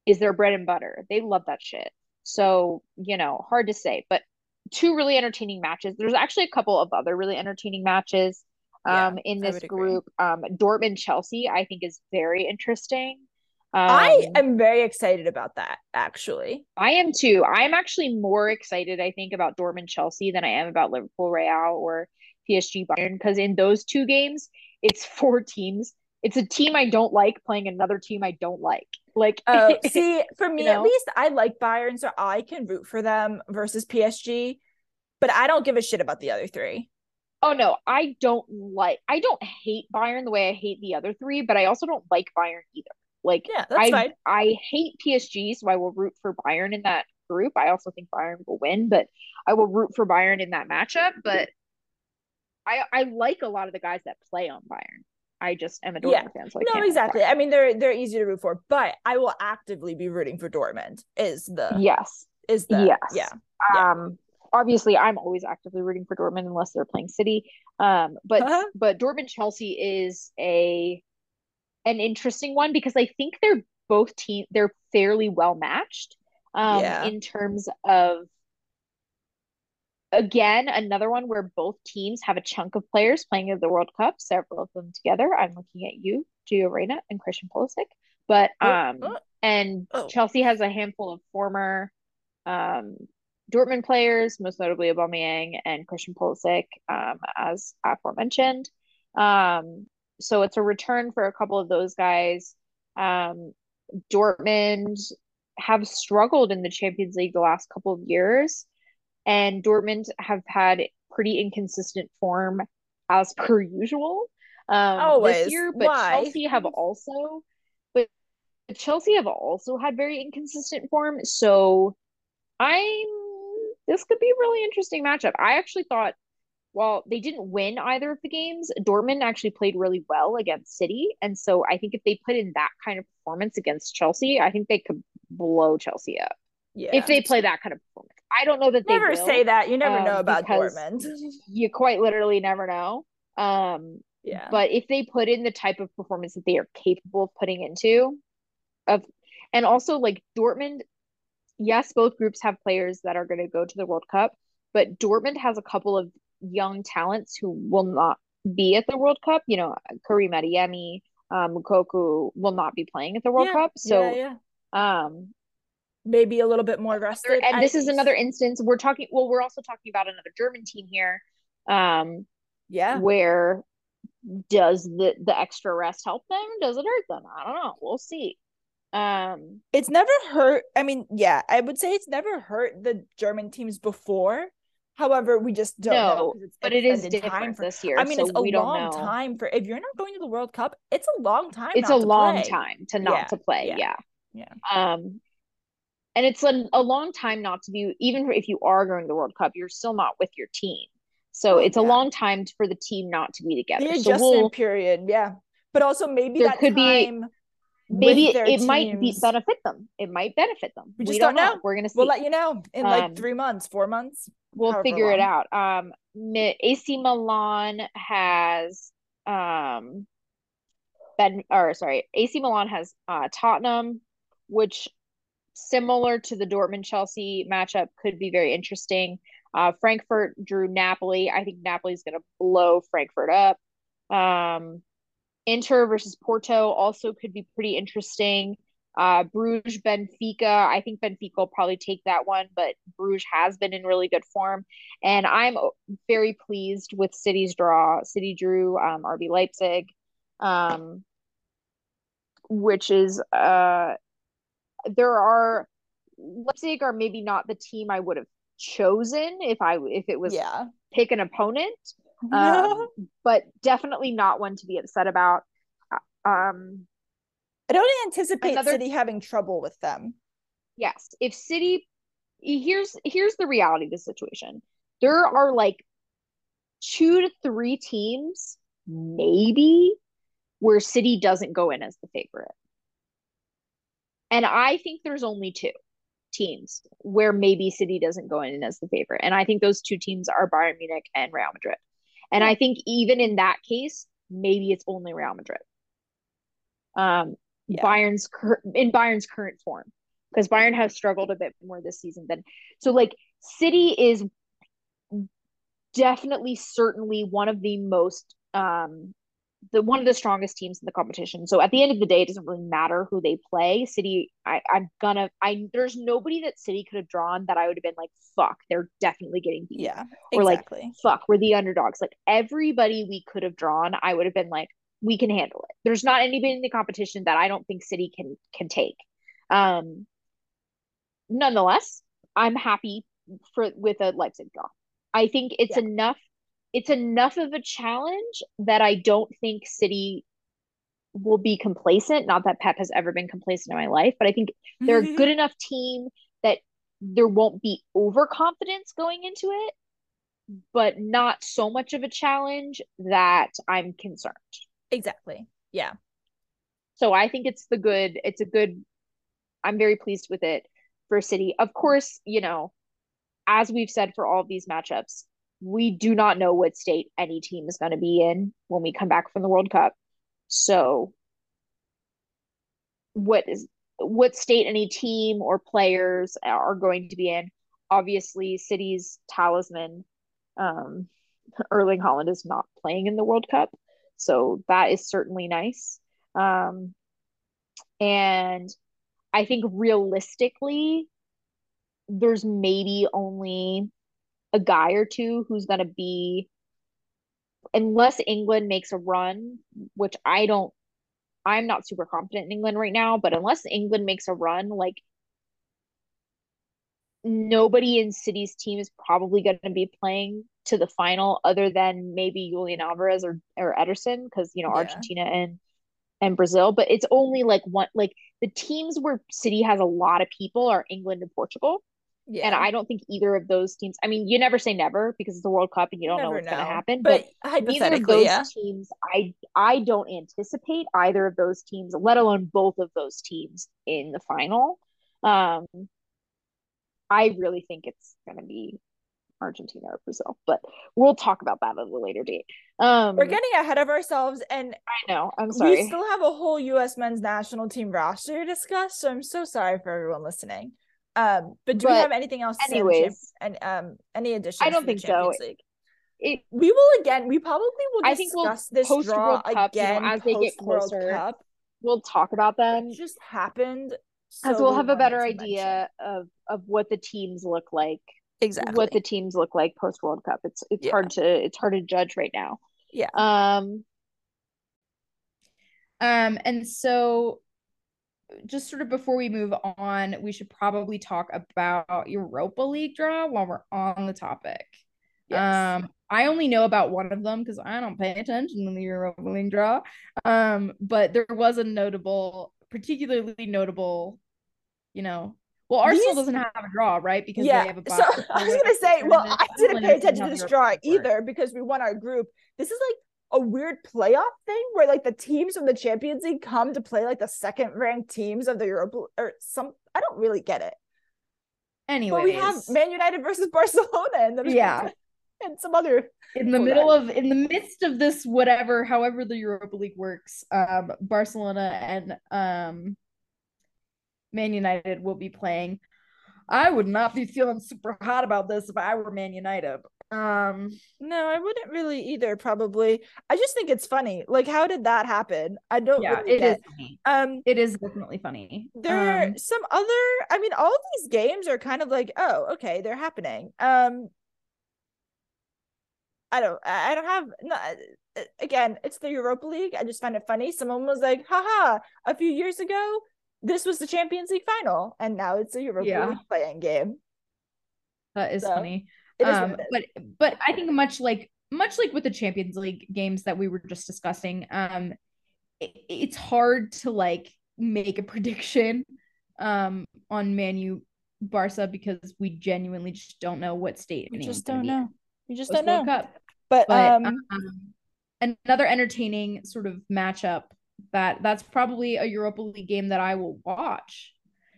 is their bread and butter. They love that shit. So you know, hard to say, but two really entertaining matches. There's actually a couple of other really entertaining matches um, in this group. Um, Dortmund Chelsea, I think, is very interesting. Um, I am very excited about that, actually. I am too. I'm actually more excited, I think, about Dortmund Chelsea than I am about Liverpool Real or PSG Bayern because in those two games, it's four teams. It's a team I don't like playing another team I don't like. Like, uh, see, for me you know? at least, I like Bayern, so I can root for them versus PSG, but I don't give a shit about the other three. Oh no, I don't like. I don't hate Bayern the way I hate the other three, but I also don't like Bayern either. Like, yeah, that's I fine. I hate PSG, so I will root for Bayern in that group. I also think Bayern will win, but I will root for Bayern in that matchup. But I I like a lot of the guys that play on Bayern. I just am a Dortmund yeah. fan, so I no, exactly. I mean, they're they're easy to root for, but I will actively be rooting for Dortmund. Is the yes, is the yes, yeah. Um, obviously I'm always actively rooting for Dortmund unless they're playing City. Um, but uh-huh. but Dortmund Chelsea is a an interesting one because I think they're both team they're fairly well matched um yeah. in terms of again another one where both teams have a chunk of players playing in the World Cup, several of them together. I'm looking at you, Gio Reyna and Christian Pulisic. But oh, um oh, oh. and oh. Chelsea has a handful of former um Dortmund players, most notably Aubameyang and Christian Pulisic, um, as aforementioned. Um, so it's a return for a couple of those guys. Um, Dortmund have struggled in the Champions League the last couple of years, and Dortmund have had pretty inconsistent form as per usual um, Always. this year. But Why? Chelsea have also, but Chelsea have also had very inconsistent form. So I'm this could be a really interesting matchup. I actually thought, while they didn't win either of the games, Dortmund actually played really well against City. And so I think if they put in that kind of performance against Chelsea, I think they could blow Chelsea up. Yeah. If they play that kind of performance. I don't know that they never say that. You never um, know about Dortmund. you quite literally never know. Um, yeah. But if they put in the type of performance that they are capable of putting into, of and also like Dortmund yes, both groups have players that are going to go to the World Cup, but Dortmund has a couple of young talents who will not be at the World Cup. You know, Karim Adeyemi, um, Moukoko will not be playing at the World yeah, Cup. So, yeah, yeah. um, maybe a little bit more rested. And this is another instance we're talking. Well, we're also talking about another German team here. Um, yeah, where does the the extra rest help them? Does it hurt them? I don't know. We'll see. Um, it's never hurt. I mean, yeah, I would say it's never hurt the German teams before. However, we just don't no, know. but it is different for, this year. I mean, so it's a long time for if you're not going to the World Cup. It's a long time. It's a long play. time to not yeah, to play. Yeah. yeah, yeah. Um, and it's a, a long time not to be. Even if you are going to the World Cup, you're still not with your team. So oh, it's yeah. a long time for the team not to be together. The adjustment so we'll, period, yeah. But also maybe that could time... be maybe it might be benefit them. It might benefit them. We just don't know. We're gonna see. We'll let you know in like Um, three months, four months. we'll figure it out. Um, AC Milan has um, Ben or sorry, AC Milan has uh Tottenham, which similar to the Dortmund Chelsea matchup could be very interesting. Uh, Frankfurt drew Napoli. I think Napoli is gonna blow Frankfurt up. Um, Inter versus Porto also could be pretty interesting. Uh, Bruges, Benfica. I think Benfica will probably take that one, but Bruges has been in really good form, and I'm very pleased with City's draw. City drew um, RB Leipzig, um, which is uh, there are Leipzig are maybe not the team I would have chosen if I if it was Yeah. pick an opponent um, but definitely not one to be upset about. Um, I don't anticipate another- City having trouble with them. yes, if City, here's here's the reality of the situation. There are like two to three teams, maybe, where City doesn't go in as the favorite, and I think there's only two teams where maybe City doesn't go in as the favorite, and I think those two teams are Bayern Munich and Real Madrid. And I think even in that case, maybe it's only Real Madrid. Um, Yeah. Bayern's cur- in Bayern's current form because Bayern has struggled a bit more this season than so. Like City is definitely, certainly one of the most um the one of the strongest teams in the competition. So at the end of the day, it doesn't really matter who they play. City, I, I'm gonna I there's nobody that City could have drawn that I would have been like, fuck, they're definitely getting beat Yeah. Or, like, fuck, we're the underdogs. Like everybody we could have drawn, I would have been like, we can handle it. There's not anybody in the competition that I don't think City can can take. Um nonetheless, I'm happy for with a Leipzig draw. I think it's Yeah. enough it's enough of a challenge that I don't think City will be complacent. Not that Pep has ever been complacent in my life, but I think they're a mm-hmm. good enough team that there won't be overconfidence going into it, but not so much of a challenge that I'm concerned. exactly. Yeah. So I think it's the good, it's a good, I'm very pleased with it for City. Of course, you know, as we've said for all of these matchups, we do not know what state any team is going to be in when we come back from the World Cup. So what is what state any team or players are going to be in? Obviously, City's talisman, um, Erling Haaland is not playing in the World Cup, so that is certainly nice. Um, and I think realistically, there's maybe only a guy or two who's going to be, unless England makes a run, which I don't, I'm not super confident in England right now, but unless England makes a run, like nobody in City's team is probably going to be playing to the final other than maybe Julian Alvarez or, or Ederson, because, you know, Yeah. Argentina and and Brazil, but it's only like one like the teams where City has a lot of people are England and Portugal. Yeah. And I don't think either of those teams I mean, you never say never because it's the World Cup and you don't know what's gonna happen. But, But, neither of those yeah. teams I I don't anticipate either of those teams, let alone both of those teams in the final. Um I really think it's gonna be Argentina or Brazil, but we'll talk about that at a later date. Um We're getting ahead of ourselves and I know, I'm sorry. we still have a whole US men's national team roster to discuss. So I'm so sorry for everyone listening. Um, but do we have anything else to say on anyways, and um any additions I don't to the think so. League? it We will again, we probably will I think we'll discuss this post draw World Cup, you know, again as they get post World closer, Cup. we'll talk about them It just happened. because so we'll have a better to mention idea of of what the teams look like. Exactly. what the teams look like post World Cup. It's it's Yeah. hard to it's hard to judge right now. Yeah. Um Um, and so just sort of before we move on, we should probably talk about Europa League draw while we're on the topic. Yes. Um, I only know about one of them because I don't pay attention to the Europa League draw. Um, but there was a notable, particularly notable, you know. Well, Arsenal These- doesn't have a draw, right? Because yeah. they have a so I was gonna say, well. I didn't pay attention to this draw either because we won our group. This is like a weird playoff thing where like the teams from the Champions League come to play like the second ranked teams of the Europa or some I don't really get it. Anyway, we have Man United versus Barcelona and the Yeah. and some other in the Hold middle on. of in the midst of this whatever however the europa league works um barcelona and um man united will be playing i would not be feeling super hot about this if i were man united um No, I wouldn't really either, probably. I just think it's funny. Like, how did that happen? I don't yeah really it is funny. Um it is definitely funny there are um, some other I mean, all these games are kind of like, oh, okay, they're happening. Um I don't I don't have no uh, again, it's the Europa League. I just find it funny. Someone was like, haha, a few years ago, this was the Champions League final, and now it's a Europa Yeah. League playing game. that is so, funny um what it is. but but i think much like much like with the champions league games that we were just discussing um it, it's hard to like make a prediction um on manu barca because we genuinely just don't know what state We just don't know. We just don't know. Cup. But, but um, um, another entertaining sort of matchup that that's probably a europa league game that i will watch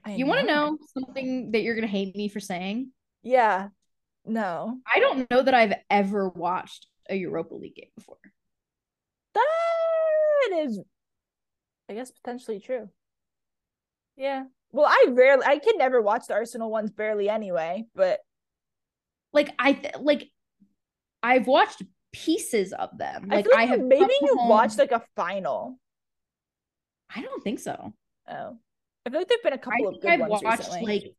I you want to know something that you're gonna hate me for saying Yeah. No. i don't know that i've ever watched a europa league game before That is, I guess, potentially true. Yeah. Well, I rarely, I can never watch the Arsenal ones barely anyway, but like I th- like I've watched pieces of them. I Like I, have maybe you home- watched like a final. I don't think so. Oh, I feel like there've been a couple of think good I've ones watched recently. like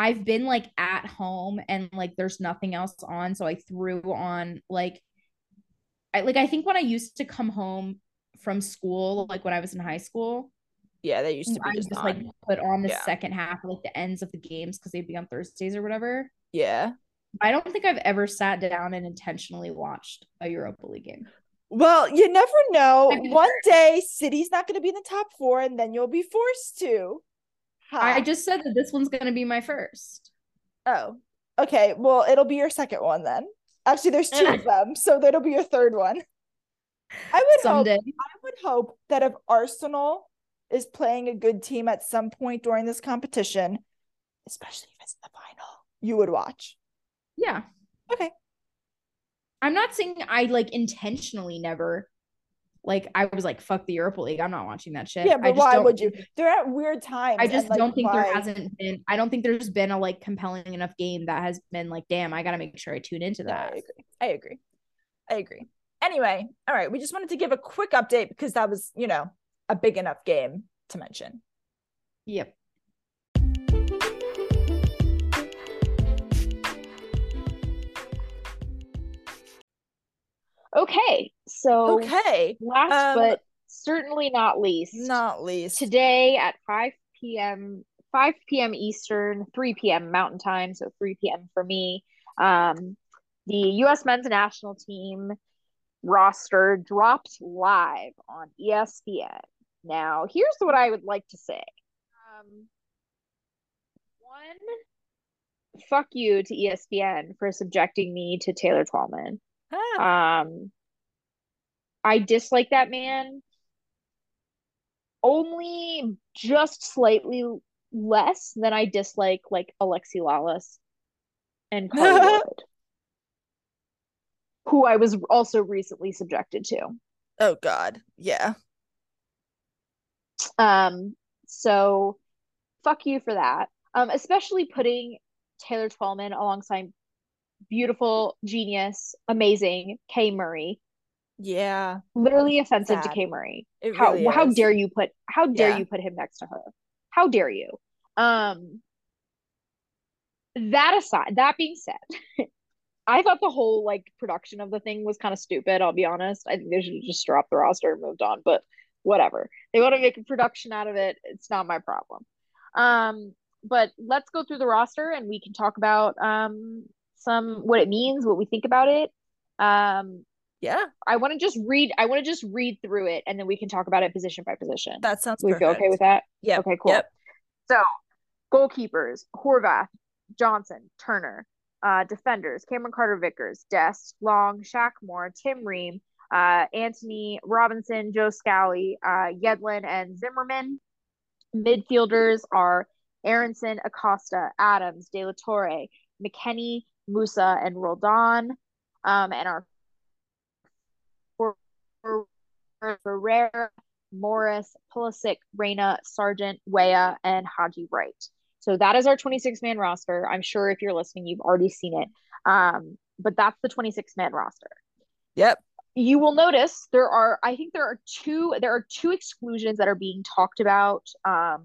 I've been like at home and like there's nothing else on, so I threw on like I like I think when I used to come home from school, like when I was in high school, yeah, they used to I be just, just, like put on the Yeah. second half, like the ends of the games because they'd be on Thursdays or whatever. Yeah. I don't think I've ever sat down and intentionally watched a Europa League game. Well, you never know. One day, City's not going to be in the top four, and then you'll be forced to. I just said that this one's gonna be my first. Oh, okay. Well, it'll be your second one then. Actually, there's two of them, so that'll be your third one. I would hope I would hope that if Arsenal is playing a good team at some point during this competition, especially if it's the final, you would watch. Yeah. Okay. I'm not saying I like intentionally never like I was like fuck the Europa League. I'm not watching that shit. Yeah, I but just why would you? They're at weird times. I and, just like, don't think why- there hasn't been I don't think there's been a like compelling enough game that has been like damn, I got to make sure I tune into No, I that. agree. I agree. I agree. Anyway, all right. We just wanted to give a quick update because that was, you know, a big enough game to mention. Yep. Okay, so Okay. last um, but certainly not least, Not least. today at 5 p.m. 5 p.m. Eastern, 3 p.m. Mountain Time, so 3 p.m. for me. Um, the U.S. men's national team roster dropped live on ESPN. Now, here's what I would like to say. Um, one, fuck you to ESPN for subjecting me to Taylor Twellman. Ah, Um, I dislike that man only just slightly less than I dislike like Alexi Lalas and Carly Lloyd, who I was also recently subjected to. oh God. Yeah. Um, so fuck you for that. Um, especially putting Taylor Twellman alongside beautiful, genius, amazing Kay Murray. Yeah. Literally offensive to Sad. Kay Murray. It how really how dare you put how dare Yeah. you put him next to her? How dare you? Um that aside, that being said, I thought the whole like production of the thing was kind of stupid, I'll be honest. I think they should have just dropped the roster and moved on, but whatever. They want to make a production out of it, it's not my problem. Um but let's go through the roster and we can talk about um some what it means, what we think about it. Um Yeah. I want to just read. I want to just read through it, and then we can talk about it position by position. That sounds we perfect. feel okay with that? Yep. Okay, cool. Yep. So, goalkeepers: Horvath, Johnson, Turner. Uh, defenders: Cameron Carter, Vickers, Dest, Long, Shaq Moore, Tim Ream, uh, Antonee Robinson, Joe Scally, uh, Yedlin, and Zimmerman. Midfielders are Aaronson, Acosta, Adams, De La Torre, McKennie, Musah, and Roldan. Um, and our Ferreira, Morris, Pulisic, Reyna, Sargent, Weah, and Haji Wright. So that is our 26 man roster. I'm sure if you're listening, you've already seen it. Um, but that's the 26 man roster. Yep. You will notice there are, I think there are two, there are two exclusions that are being talked about um,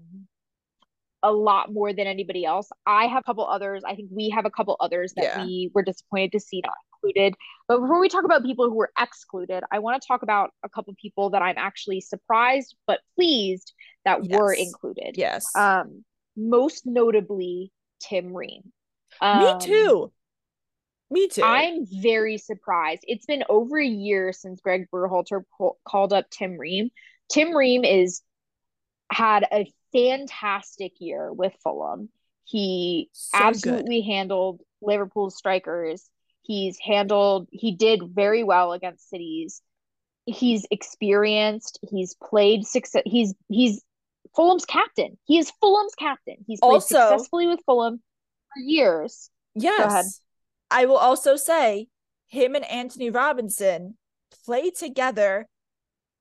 a lot more than anybody else. I have a couple others. I think we have a couple others that Yeah. we were disappointed to see not included. But before we talk about people who were excluded, I want to talk about a couple people that I'm actually surprised but pleased that were included. Yes. Um, most notably Tim Ream. Me Um, too. Me too. I'm very surprised. It's been over a year since Greg Berhalter po- called up Tim Ream. Tim Ream is had a fantastic year with Fulham. He So good. absolutely handled Liverpool's strikers. He's handled he did very well against cities. He's experienced. He's played six he's he's Fulham's captain. He is Fulham's captain. He's played Also- successfully with Fulham for years. Yes. ahead. I will also say him and Antonee Robinson play together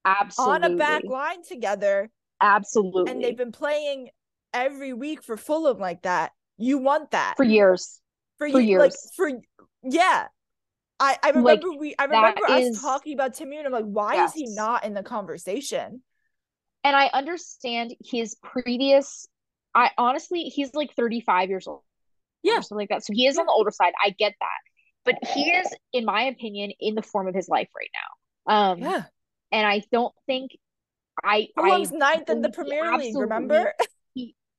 Absolutely. on a back line together Absolutely. and they've been playing every week for Fulham like that. You want that for years. for, for you like years. for yeah. I, I Like, remember we I remember us is- talking about Timmy and I'm like, why is he not in the conversation? And I understand his previous I honestly he's like 35 years old. Yeah. Or something like that. So he is on the older side. I get that. But he is, in my opinion, in the form of his life right now. Um Yeah. and I don't think I I ninth in the Premier League, remember?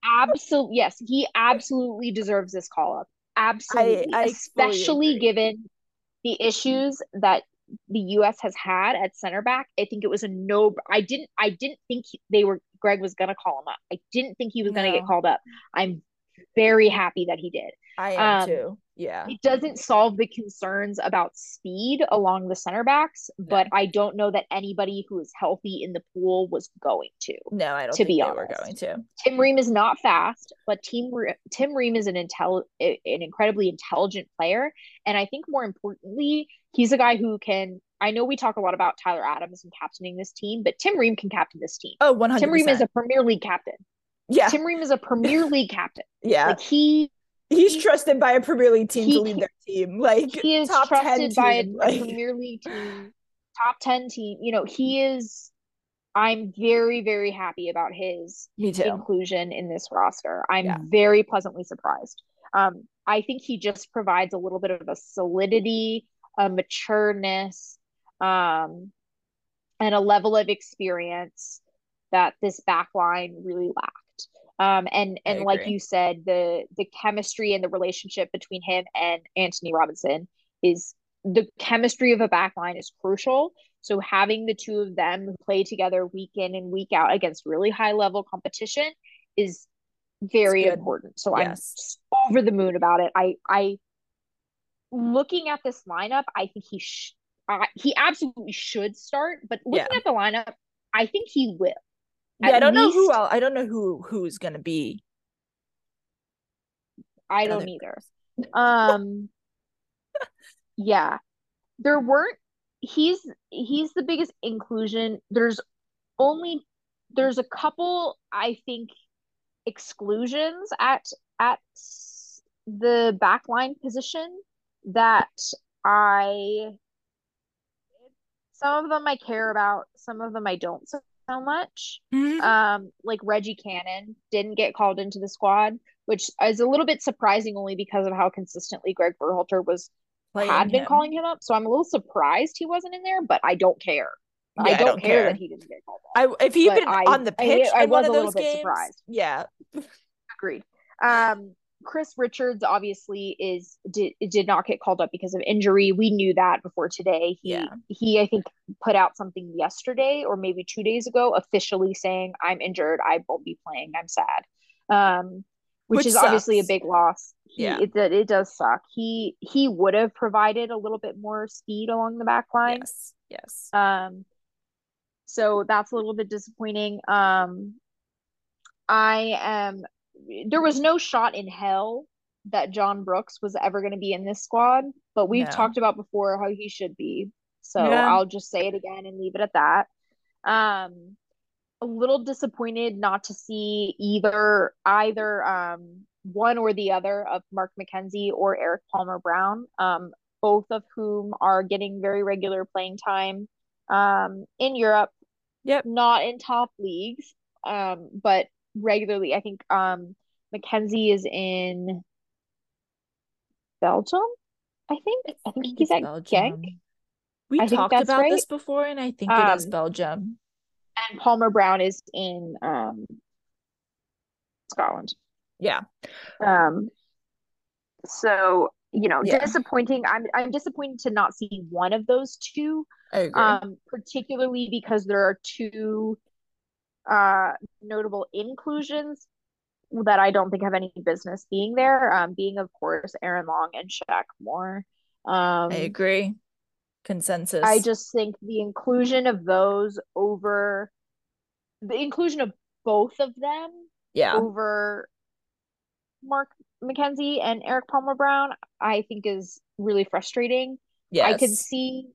absolutely yes, he absolutely deserves this call up. Absolutely. I fully Especially given the issues that the US has had at center back. I think it was a no I didn't I didn't think he- they were Greg was going to call him up. I didn't think he was going to get called up. I'm very happy that he did. I am Um, too. Yeah. It doesn't solve the concerns about speed along the center backs, but I don't know that anybody who is healthy in the pool was going to. No, I don't to think be they were honest. going to. Tim Ream is not fast, but Tim Re- Tim Ream is an intel an incredibly intelligent player, and I think more importantly, he's a guy who can. I know we talk a lot about Tyler Adams and captaining this team, but Tim Ream can captain this team. Oh, 100%. Tim Ream is a Premier League captain. Yeah. Tim Ream is a Premier League captain. yeah. Like he He's he- trusted by a Premier League team he to lead their team. Like he is top 10 trusted by a, team. a like, Premier League team, top ten team. You know, he is. I'm very very happy about his inclusion in this roster. I'm Yeah. very pleasantly surprised. Um, I think he just provides a little bit of a solidity, a matureness, um, and a level of experience that this back line really lacked. Um, and and like you said, the the chemistry and the relationship between him and Antonee Robinson is the chemistry of a back line is crucial. So having the two of them play together week in and week out against really high level competition is very important. So I'm just over the moon about it. I I looking at this lineup, I think he sh- he absolutely should start, but looking Yeah. at the lineup, I think he will. Yeah, I don't know who least- else. I don't know who who's gonna be. I don't either. Um yeah. There weren't he's he's the biggest inclusion. There's only there's a couple I think exclusions at at the backline position that I some of them I care about, some of them I don't so, so much. Um, like Reggie Cannon didn't get called into the squad, which is a little bit surprising only because of how consistently Greg Berhalter was Playing had been him. calling him up. So I'm a little surprised he wasn't in there, but I don't care. I Yeah, don't, care, that he didn't get called up. I if he'd But been I- on the I- pitch I one was a little those bit surprised. yeah, Agreed. Um, Chris Richards obviously is did did not get called up because of injury. We knew that before today. He Yeah. he I think put out something yesterday or maybe two days ago, officially saying I'm injured. I won't be playing. I'm sad. Um, which, Which is obviously a big loss. He, Yeah. it, it it does suck. He he would have provided a little bit more speed along the back line. Yes. Yes. Um, so that's a little bit disappointing. Um, I am. There was no shot in hell that John Brooks was ever going to be in this squad, but we've No. talked about before how he should be. So Yeah. I'll just say it again and leave it at that. Um, a little disappointed not to see either either um one or the other of Mark McKenzie or Eric Palmer Brown, um, both of whom are getting very regular playing time um in Europe. Yep. Not in top leagues, um, but regularly. I think um McKenzie is in Belgium. I think. I think he's it's at Belgium. Genk. We I talked about right. this before, and I think it is Um, Belgium. and Palmer Brown is in um Scotland. Yeah. Um so you know, Yeah. disappointing. I'm I'm disappointed to not see one of those two, I agree. um, particularly because there are two uh notable inclusions that I don't think have any business being there. Um, being of course Aaron Long and Shaq Moore. Um I agree. Consensus. I just think the inclusion of those over the inclusion of both of them yeah. over Mark McKenzie and Eric Palmer Brown, I think is really frustrating. Yes. I could see,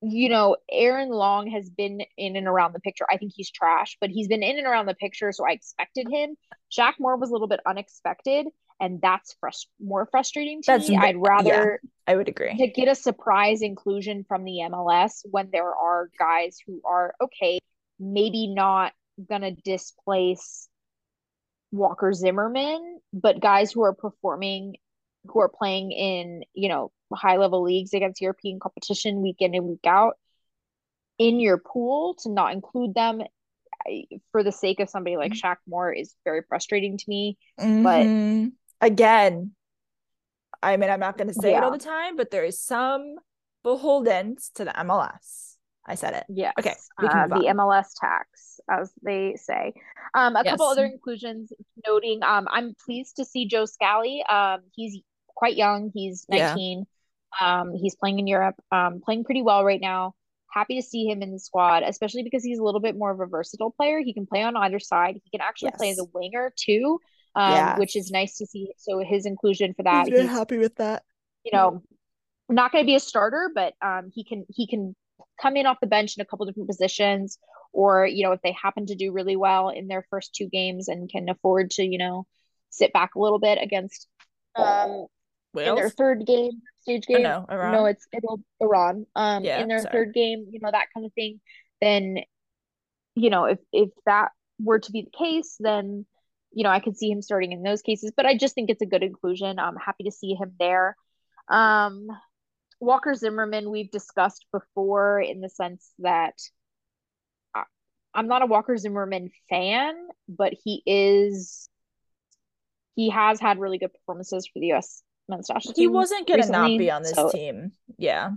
you know, Aaron Long has been in and around the picture. I think he's trash, but he's been in and around the picture, so I expected him. Shaq Moore was a little bit unexpected, and that's frust- more frustrating to That's me. I'd rather I would agree. to get a surprise inclusion from the MLS when there are guys who are okay, maybe not gonna displace Walker Zimmerman, but guys who are performing, who are playing in, you know, high level leagues against European competition week in and week out in your pool to not include them I- for the sake of somebody like Shaq Moore is very frustrating to me. Mhm. again, I mean, I'm not going to say it all the time, but there is some beholdens to the MLS. I said it. Yeah. Okay, Uh, the on. MLS tax, as they say. Um, a couple other inclusions noting. Um, I'm pleased to see Joe Scally. Um, he's quite young. He's 19. Yeah. 19. Um, he's playing in Europe. Um, playing pretty well right now. Happy to see him in the squad, especially because he's a little bit more of a versatile player. He can play on either side. He can actually play as a winger too, um, which is nice to see. So his inclusion for that, I'm very he's happy with that. you know, not going to be a starter, but um, he can he can come in off the bench in a couple different positions, or you know, if they happen to do really well in their first two games and can afford to, you know, sit back a little bit against um in their third game stage Oh, game. no, Iran. No, it's it'll Iran. Um, Yeah, in their sorry. third game, you know, that kind of thing. Then, you know, if if that were to be the case, then you know, I could see him starting in those cases. But I just think it's a good inclusion. I'm happy to see him there. Um, Walker Zimmerman, we've discussed before in the sense that I- I'm not a Walker Zimmerman fan, but he is. He has had really good performances for the U.S. men's national team. He wasn't going to not be on this so- team. Yeah.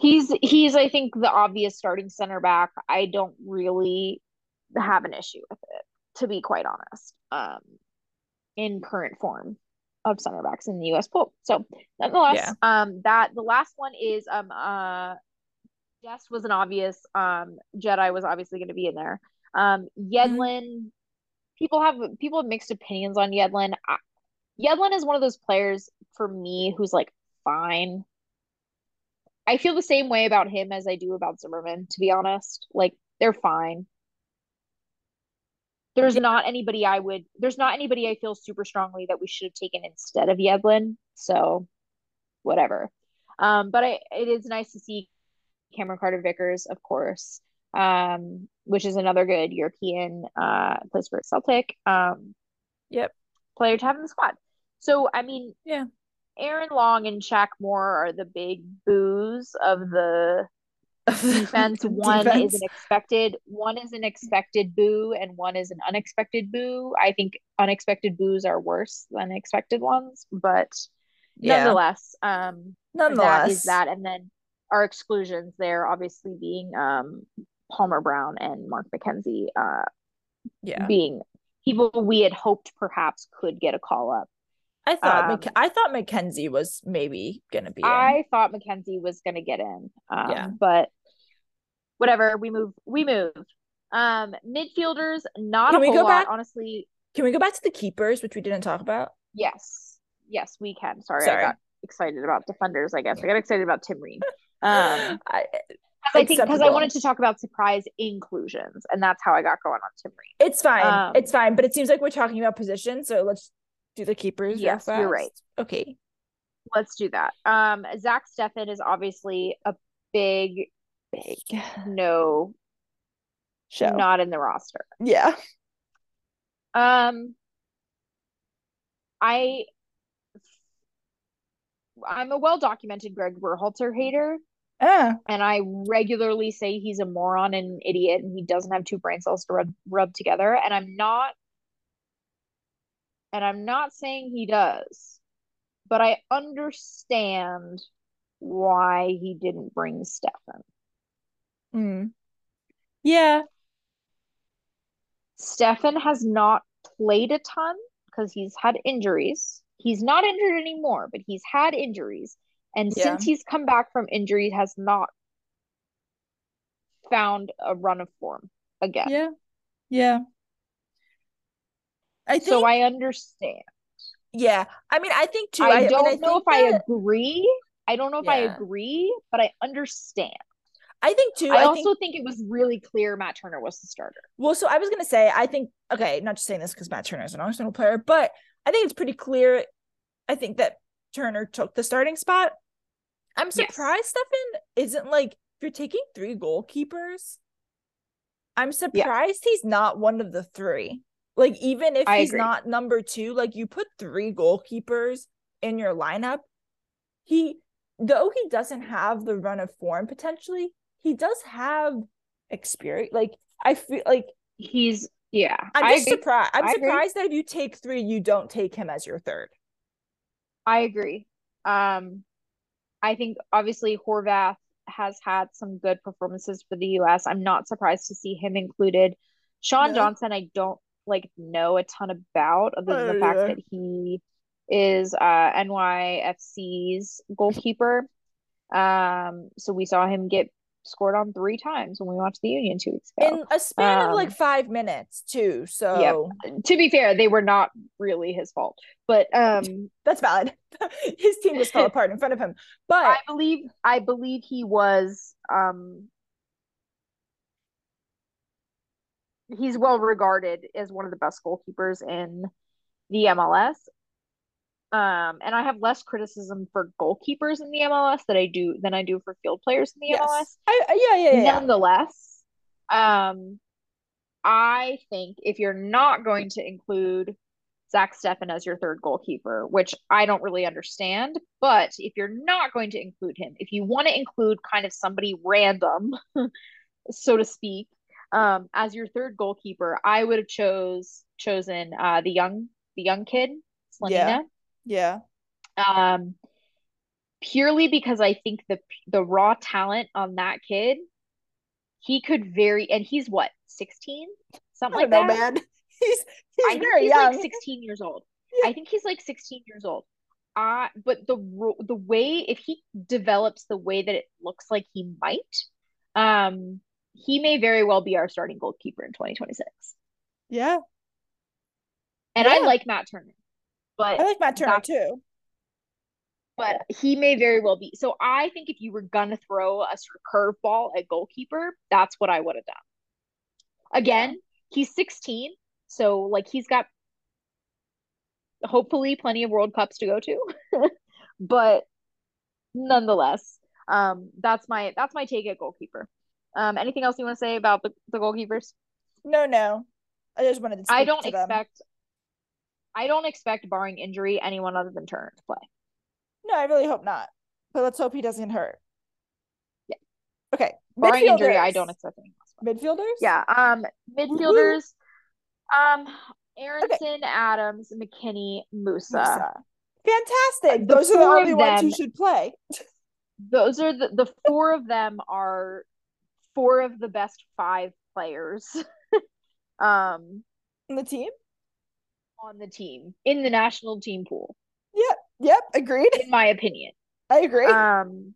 He's he's I think the obvious starting center back. I don't really have an issue with it, to be quite honest. Um, in current form of center backs in the U.S. pool. So nonetheless, Yeah. um, that the last one is um uh, Dest was an obvious. Um, Jedi was obviously going to be in there. Um, Yedlin. People have people have mixed opinions on Yedlin. I, Yedlin is one of those players for me who's like fine. I feel the same way about him as I do about Zimmerman, to be honest. Like they're fine. There's not anybody I would there's not anybody I feel super strongly that we should have taken instead of Yedlin. So whatever. Um, but I it is nice to see Cameron Carter Vickers, of course. Um, which is another good European uh place for Celtic. Um Yep. player to have in the squad. So I mean Yeah. Aaron Long and Shaq Moore are the big boos of the defense. One is an expected, one is an expected boo, and one is an unexpected boo. I think unexpected boos are worse than expected ones, but Yeah. nonetheless, um, Nonetheless. that is that. And then our exclusions there, obviously being um Palmer Brown and Mark McKenzie, uh, Yeah. being people we had hoped perhaps could get a call up. I thought Um, I thought McKenzie was maybe gonna be. in. I thought McKenzie was going to get in. Um, Yeah. But whatever, we move. We move. Um, midfielders, not Can a we whole go lot, back? honestly. Can we go back to the keepers, which we didn't talk about? Yes, yes, we can. Sorry, Sorry. I got excited about defenders. I guess I got excited about Tim Ream. Um, I, I think because I wanted to talk about surprise inclusions, and that's how I got going on Tim Ream. it's fine. Um, it's fine. But it seems like we're talking about position, so let's do the keepers. Yes, you're right. Okay. Let's do that. Um, Zach Steffen is obviously a big Big no, show. not in the roster. yeah. Um, I, I'm a well documented Greg Berhalter hater, Ah. and I regularly say he's a moron and an idiot, and he doesn't have two brain cells to rub, rub together. And I'm not, and I'm not saying he does, but I understand why he didn't bring Steffen. Mm. Yeah. Steffen has not played a ton because he's had injuries. He's not injured anymore, but he's had injuries. And Yeah. since he's come back from injury, has not found a run of form again. Yeah. Yeah. I think. So I understand. yeah. I mean, I think too. I mean, don't know if think I agree. I don't know if I agree, but I understand. I think too. I, I, also think. think it was really clear Matt Turner was the starter. Well, so I was gonna say, I think. Okay, not just saying this because Matt Turner is an Arsenal player, but I think it's pretty clear. I think that Turner took the starting spot. I'm Yes. surprised Steffen isn't like if you're taking three goalkeepers. I'm surprised he's not one of the three. Like even if I he's agree. not number two, like you put three goalkeepers in your lineup. He though he doesn't have the run of form potentially, he does have experience. Like I feel like He's yeah. I'm just agree. surprised. I'm I agree. surprised that if you take three, you don't take him as your third. I agree. Um, I think obviously Horvath has had some good performances for the US. I'm not surprised to see him included. Sean Yeah. Johnson, I don't like know a ton about other than I the fact that he is uh NYCFC's goalkeeper. Um, so we saw him get scored on three times when we watched the Union two weeks ago. In a span of like Um, five minutes, too. So to be fair, they were not really his fault, but um, that's valid. His team just fell apart in front of him. But I believe I believe he was um he's well regarded as one of the best goalkeepers in the MLS. Um and I have less criticism for goalkeepers in the MLS that I do than I do for field players in the yes. MLS. I, yeah, yeah, yeah, yeah. Nonetheless, um I think if you're not going to include Zach Steffen as your third goalkeeper, which I don't really understand. But if you're not going to include him, if you want to include kind of somebody random, so to speak, um, as your third goalkeeper, I would have chose chosen uh the young the young kid, Slonina. Yeah. Um purely because I think the the raw talent on that kid, he could very and he's what, 16? Something like know, that. man. He's he's I think he's young. like 16 years old. Yeah. I think he's like 16 years old. Uh, but the the way if he develops the way that it looks like he might, um, he may very well be our starting goalkeeper in 2026. yeah. And I like Matt Turner, but I like Matt Turner too. but he may very well be. So I think if you were gonna throw a sort of curveball at goalkeeper, that's what I would have done. Again, he's 16, so like he's got hopefully plenty of World Cups to go to. but nonetheless, um that's my that's my take at goalkeeper. Um anything else you want to say about the, the goalkeepers? No, no. I just wanted to. I speak don't to them. Expect I don't expect barring injury anyone other than Turner to play. No, I really hope not. But let's hope he doesn't hurt. Yeah. Okay. Barring injury, I don't expect anyone else. Midfielders. Yeah. Um, midfielders. Um, Aaronson, Adams, McKennie, Musah. Musah. Fantastic. The Those are the only of ones who should play. Those are the the four of them are four of the best five players. um, in the team. On the team in the national team pool. Yep, yep, agreed. In my opinion, I agree. Um,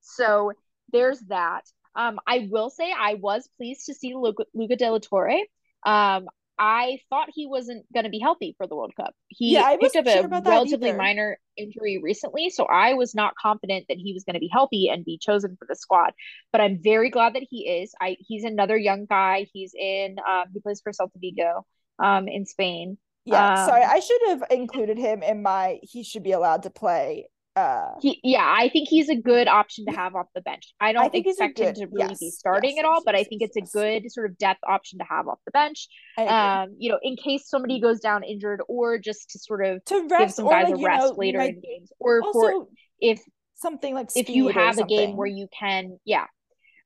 so there's that. Um, I will say I was pleased to see Luca, Luca De La Torre. Um, I thought he wasn't going to be healthy for the World Cup. He Yeah, I picked up wasn't a sure about relatively either. minor injury recently, so I was not confident that he was going to be healthy and be chosen for the squad. But I'm very glad that he is. I he's another young guy. He's in um, he plays for Celta Vigo um in Spain. Yeah, sorry, um, I should have included him in my he should be allowed to play. Uh He, yeah, I think he's a good option to have off the bench. I don't think he's a expect him to really be starting yes, at all, yes, but I think yes, it's a good sort of depth option to have off the bench. Um, you know, in case somebody goes down injured, or just to sort of to give some guys like, a rest know, later like, in games, or for if something like if you have a game where you can, yeah.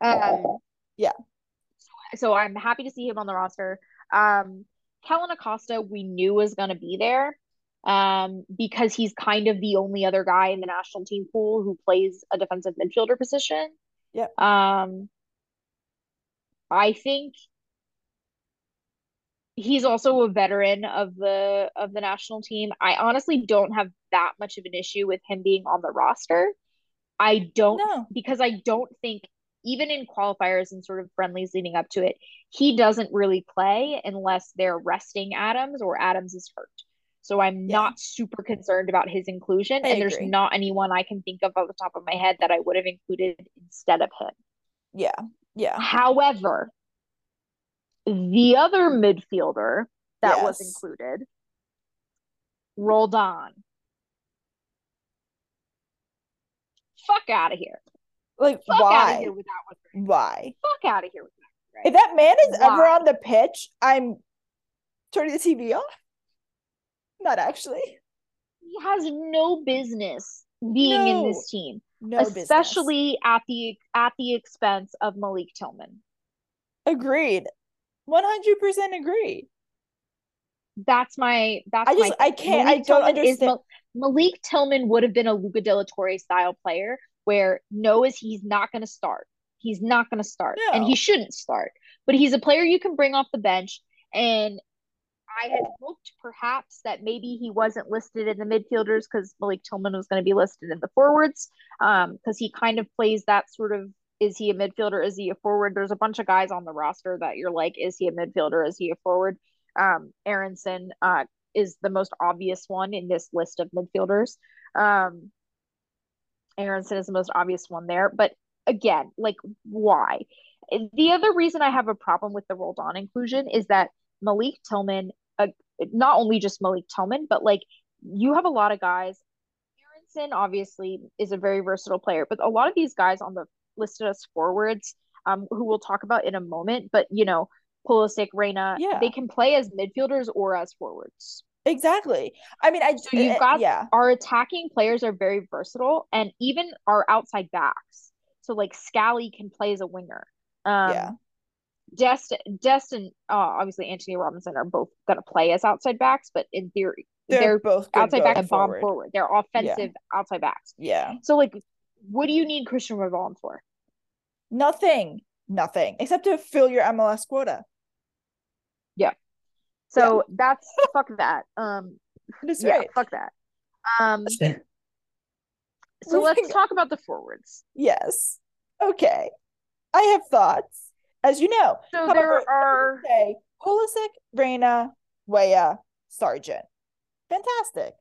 Um, Yeah. So I'm happy to see him on the roster. Um, Kellen Acosta, we knew was going to be there um, because he's kind of the only other guy in the national team pool who plays a defensive midfielder position. Yep. Um, I think he's also a veteran of the of the national team. I honestly don't have that much of an issue with him being on the roster. I don't No. because I don't think even in qualifiers and sort of friendlies leading up to it, he doesn't really play unless they're resting Adams or Adams is hurt. So I'm Yeah. not super concerned about his inclusion, I and there's not anyone I can think of off the top of my head that I would have included instead of him. Yeah. Yeah. However, the other midfielder that was included Roldan. Fuck out of here. Like Fuck why? here with that one. Why? Fuck out of here with that. If that man is ever on the pitch, I'm turning the TV off. Not actually. He has no business being in this team, No business. especially at the at the expense of Malik Tillman. agreed. 100% agree. That's my that's I just- my I can't- I don't Tillman understand- Mal- Malik Tillman would have been a Luca De La Torre style player where no is he's not going to start. He's not going to start, and he shouldn't start. But he's a player you can bring off the bench. And I had hoped perhaps that maybe he wasn't listed in the midfielders because Malik Tillman was going to be listed in the forwards. Um, because he kind of plays that sort of is he a midfielder? Is he a forward? There's a bunch of guys on the roster that you're like, is he a midfielder? Is he a forward? Um, Aaronson uh, is the most obvious one in this list of midfielders. Um, Aaronson is the most obvious one there. But again, like, why? The other reason I have a problem with the Roldan inclusion is that Malik Tillman, uh, not only just Malik Tillman, but like you have a lot of guys. Aaronson obviously is a very versatile player, but a lot of these guys on the listed as forwards, um, who we'll talk about in a moment, but you know, Pulisic, Reyna, Yeah. they can play as midfielders or as forwards. Exactly. I mean, I So you've uh, got yeah. our attacking players are very versatile, and even our outside backs. So like Scally can play as a winger. Um, Yeah. Dest, Dest, and uh, obviously Antonee Robinson are both gonna play as outside backs, but in theory, They're, they're, both outside back going and bomb forward. forward. They're offensive outside backs. Yeah. So like, what do you need Christian Roldan for? Nothing. Nothing. Except to fill your MLS quota. Yeah. So that's fuck that. Um, That's yeah, right. fuck that. Um, so let's talk about the forwards. Yes. Okay. I have thoughts. As you know. So However, there are say Pulisic, Reyna, Weah, Sargent. Fantastic.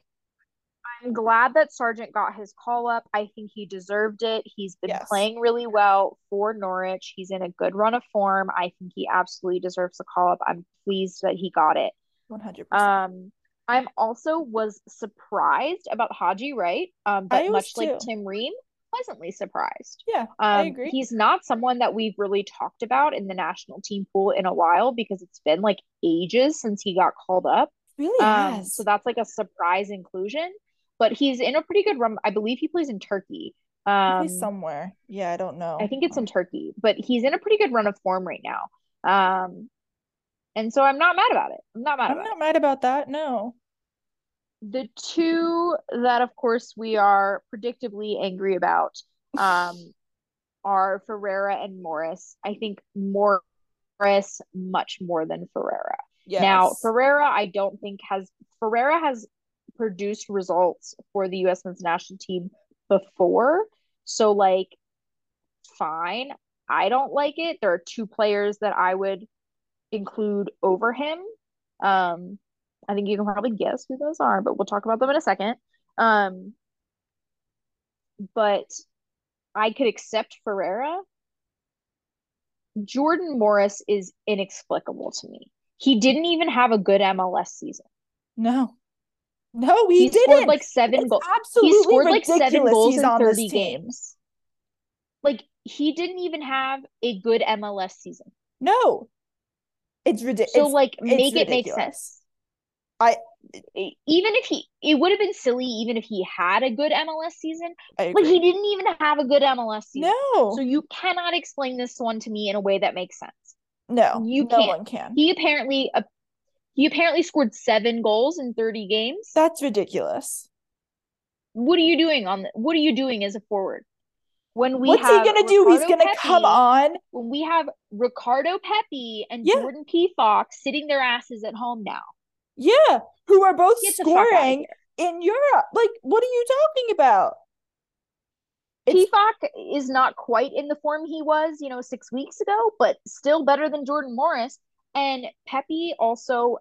I'm glad that Sargent got his call up. I think he deserved it. He's been Yes. playing really well for Norwich. He's in a good run of form. I think he absolutely deserves a call up. I'm pleased that he got it. 100%. Um, I'm also was surprised about Haji Wright. Um, but much like. Tim Ream, pleasantly surprised. yeah, Um, I agree. he's not someone that we've really talked about in the national team pool in a while because it's been like ages since he got called up. really Um, so that's like a surprise inclusion. But he's in a pretty good run. I believe he plays in Turkey. Um, plays somewhere. Yeah, I don't know. I think it's in Turkey, but he's in a pretty good run of form right now. Um, and so I'm not mad about it. I'm not mad I'm about not mad about that. No. The two that, of course, we are predictably angry about um, are Ferreira and Morris. I think Morris much more than Ferreira. Yes. Now, Ferreira, I don't think has Ferreira has produced results for the U.S. men's national team before. So, like, fine. I don't like it. There are two players that I would include over him. Um, I think you can probably guess who those are, but we'll talk about them in a second. Um, but I could accept Ferreira. Jordan Morris is inexplicable to me. He didn't even have a good MLS season. no, no, he, He, didn't. scored like seven goals. absolutely He scored like seven goals in on this 30 games. Like he didn't even have a good MLS season. No, it's ridiculous. So like make it make sense. I- even if he it would have been silly even if he had a good MLS season. Like he didn't even have a good MLS season. no, So you cannot explain this one to me in a way that makes sense. no, you no can't. one can. He apparently uh, he apparently scored 7 goals in 30 games. That's ridiculous. what are you doing on the, what are you doing as a forward? When we What's he gonna do? He's gonna come on. when we have Ricardo Pepi and Yeah. Jordan Pefok sitting their asses at home now. Yeah, who are both Get the fuck outta scoring in Europe. Like, what are you talking about? It's- is not quite in the form he was, you know, six weeks ago, but still better than Jordan Morris. And Pepi also,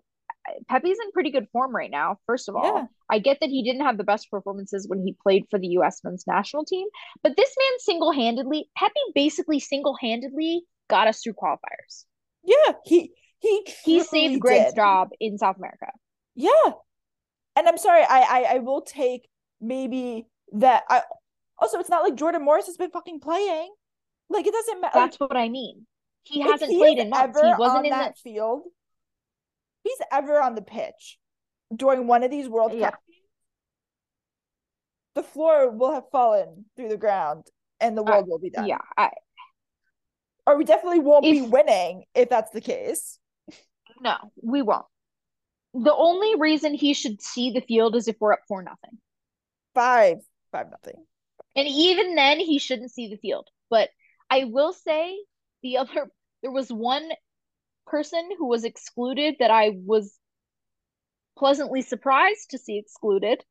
Pepi's in pretty good form right now. First of all, Yeah. I get that he didn't have the best performances when he played for the U.S. men's national team, but this man single handedly, Pepi basically single handedly got us through qualifiers. Yeah, he he He saved Greg's did. job in South America. Yeah. And I'm sorry, I, I I will take maybe that I also it's not like Jordan Morris has been fucking playing. Like it doesn't matter. That's what I mean. He hasn't he played in months. ever He wasn't on in the that field. He's ever on the pitch during one of these World Yeah. Cup games. The floor will have fallen through the ground and the Uh, world will be done. yeah. I, Or we definitely won't be winning if that's the case. No, we won't. The only reason he should see the field is if we're up for nothing. Five, five nothing. And even then he shouldn't see the field. But I will say the other there was one person who was excluded that I was pleasantly surprised to see excluded,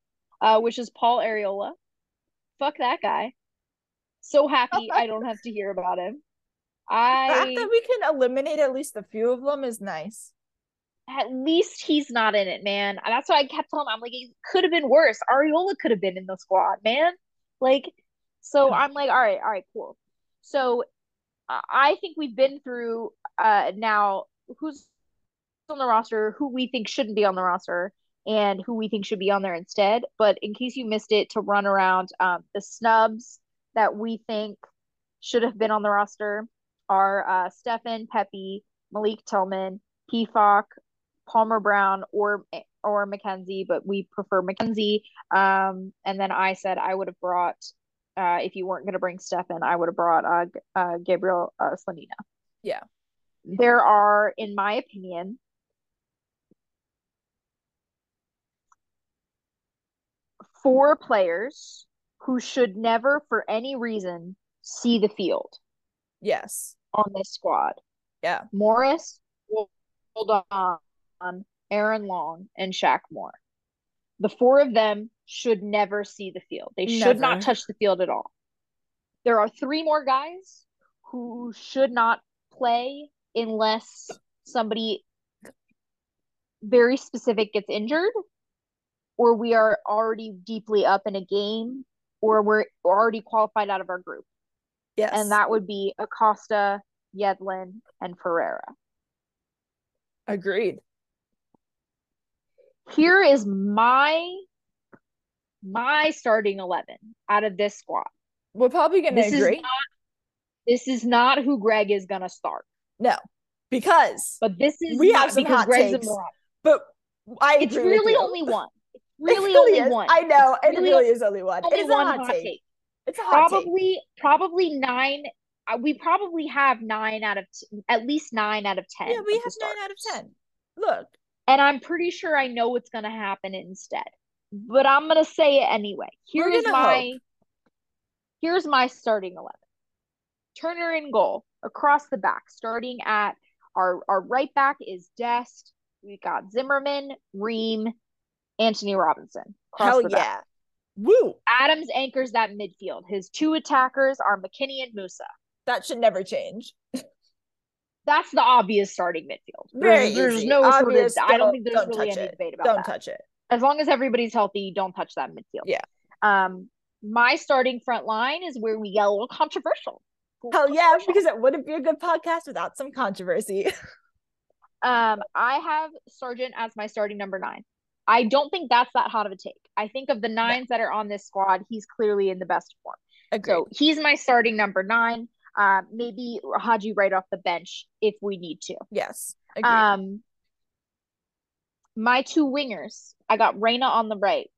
uh, which is Paul Arriola. Fuck that guy. So happy I don't have to hear about him. The fact I that we can eliminate at least a few of them is nice. At least he's not in it, man. That's why I kept telling him, I'm like, it could have been worse. Arriola could have been in the squad, man. Like, so I'm like, all right, all right, cool. So uh, I think we've been through uh now who's on the roster, who we think shouldn't be on the roster, and who we think should be on there instead. But in case you missed it, to run around um the snubs that we think should have been on the roster are uh Steffen, Pepi, Malik Tillman, Pefok, Palmer Brown or or McKenzie, but we prefer McKenzie. Um, and then I said I would have brought uh, if you weren't going to bring Steffen, I would have brought uh, uh, Gabriel uh, Slonina. Yeah. There are, in my opinion, four players who should never, for any reason, see the field Yes. on this squad. Yeah. Morris, hold on, Aaron Long, and Shaq Moore. The four of them should never see the field. They should not touch the field at all. There are three more guys who should not play unless somebody very specific gets injured or we are already deeply up in a game or we're already qualified out of our group Yes. and that would be Acosta, Yedlin, and Ferreira. agreed. Here is my my starting 11 out of this squad. We're probably gonna This is agree. not this is not who Greg is going to start. No, because But this is We have some hot Greg's takes. a but I It's really only one. It's It really, only is. one. I know. It's It really really is only one. only It's a one hot, hot take. take. It's a hot take. Probably probably 9 uh, we probably have 9 out of t- at least 9 out of 10. Yeah, we have nine out of ten. Look, And I'm pretty sure I know what's going to happen instead. But I'm going to say it anyway. Here's my hope. Here's my starting 11. Turner in goal across the back, starting at our our right back is Dest, we got Zimmerman, Ream, Antonee Robinson. Hell the back. yeah. Woo. Adams anchors that midfield. His two attackers are McKennie and Musah. That should never change. That's the obvious starting midfield. Very There's, there's no Obvious, sort of. I don't don't- think there's don't really any it. debate about it. Don't that. touch it. As long as everybody's healthy, don't touch that midfield. Yeah. Um, my starting front line is where we get a little controversial. Hell yeah, because it wouldn't be a good podcast without some controversy. Um, I have Sargent as my starting number nine. I don't think that's that hot of a take. I think of the nines that are on this squad, he's clearly in the best form. Agreed. So he's my starting number nine. Um, maybe Haji right off the bench if we need to. yes. Agreed. Um, my two wingers, I got Reyna on the right,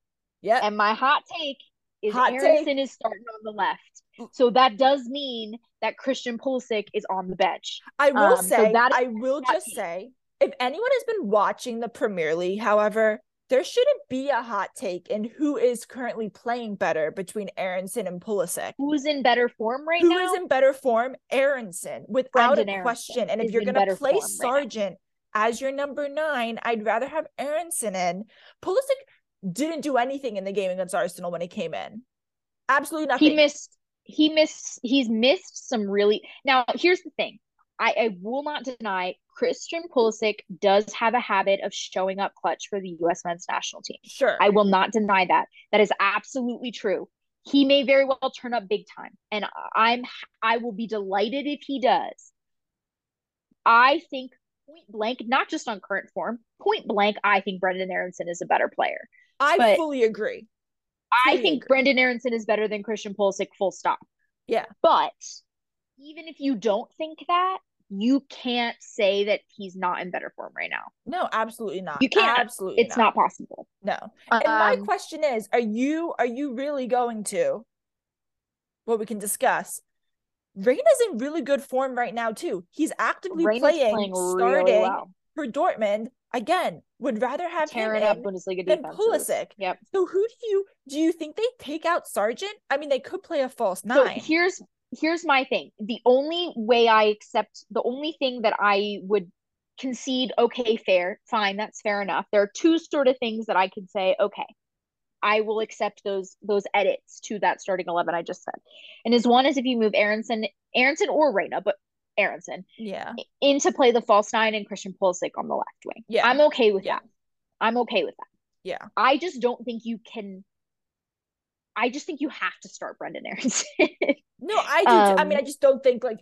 Yeah. and my hot take is Hot Aaronson is starting on the left. So that does mean that Christian Pulisic is on the bench. I will um, so say, that is I will just take. say, if anyone has been watching the Premier League, however, there shouldn't be a hot take in who is currently playing better between Aaronson and Pulisic. Who's in better form right Who now? Who is in better form? Aaronson, without Brenden a Aaronson question. And if you're gonna play form right. Sargent as your number nine, I'd rather have Aaronson in. Pulisic didn't do anything in the game against Arsenal when he came in. Absolutely nothing. he missed he missed he's missed some really now here's the thing I, I will not deny Christian Pulisic does have a habit of showing up clutch for the US men's national team. sure. I will not deny that. That is absolutely true. He may very well turn up big time and I'm I will be delighted if he does. I think point blank, not just on current form, point blank, I think Brenden Aaronson is a better player. I but- fully agree. I think agree. Brenden Aaronson is better than Christian Pulisic, full stop. Yeah. But even if you don't think that, you can't say that he's not in better form right now. No, absolutely not. You can't. Absolutely It's not possible. No. And my Um, question is, are you are you really going to what we can discuss? Reyna's in really good form right now too. He's actively Reyna's playing, playing really starting well, for Dortmund. Again, would rather have tearing him up in. Bundesliga than defenses. Pulisic. Yep. So who do you do you think they take out Sargent? I mean, they could play a false nine. So here's here's my thing. The only way I accept the only thing that I would concede, okay, fair, fine, that's fair enough. There are two sort of things that I could say, okay, I will accept those those edits to that starting eleven I just said. And as one is if you move Aaronson, Aaronson or Reyna, but Aaronson yeah. into play the false nine and Christian Pulisic on the left wing. Yeah. I'm okay with Yeah. that. I'm okay with that. Yeah. I just don't think you can. I just think you have to start Brenden Aaronson. No, I do. too. I mean, Um, I just don't think like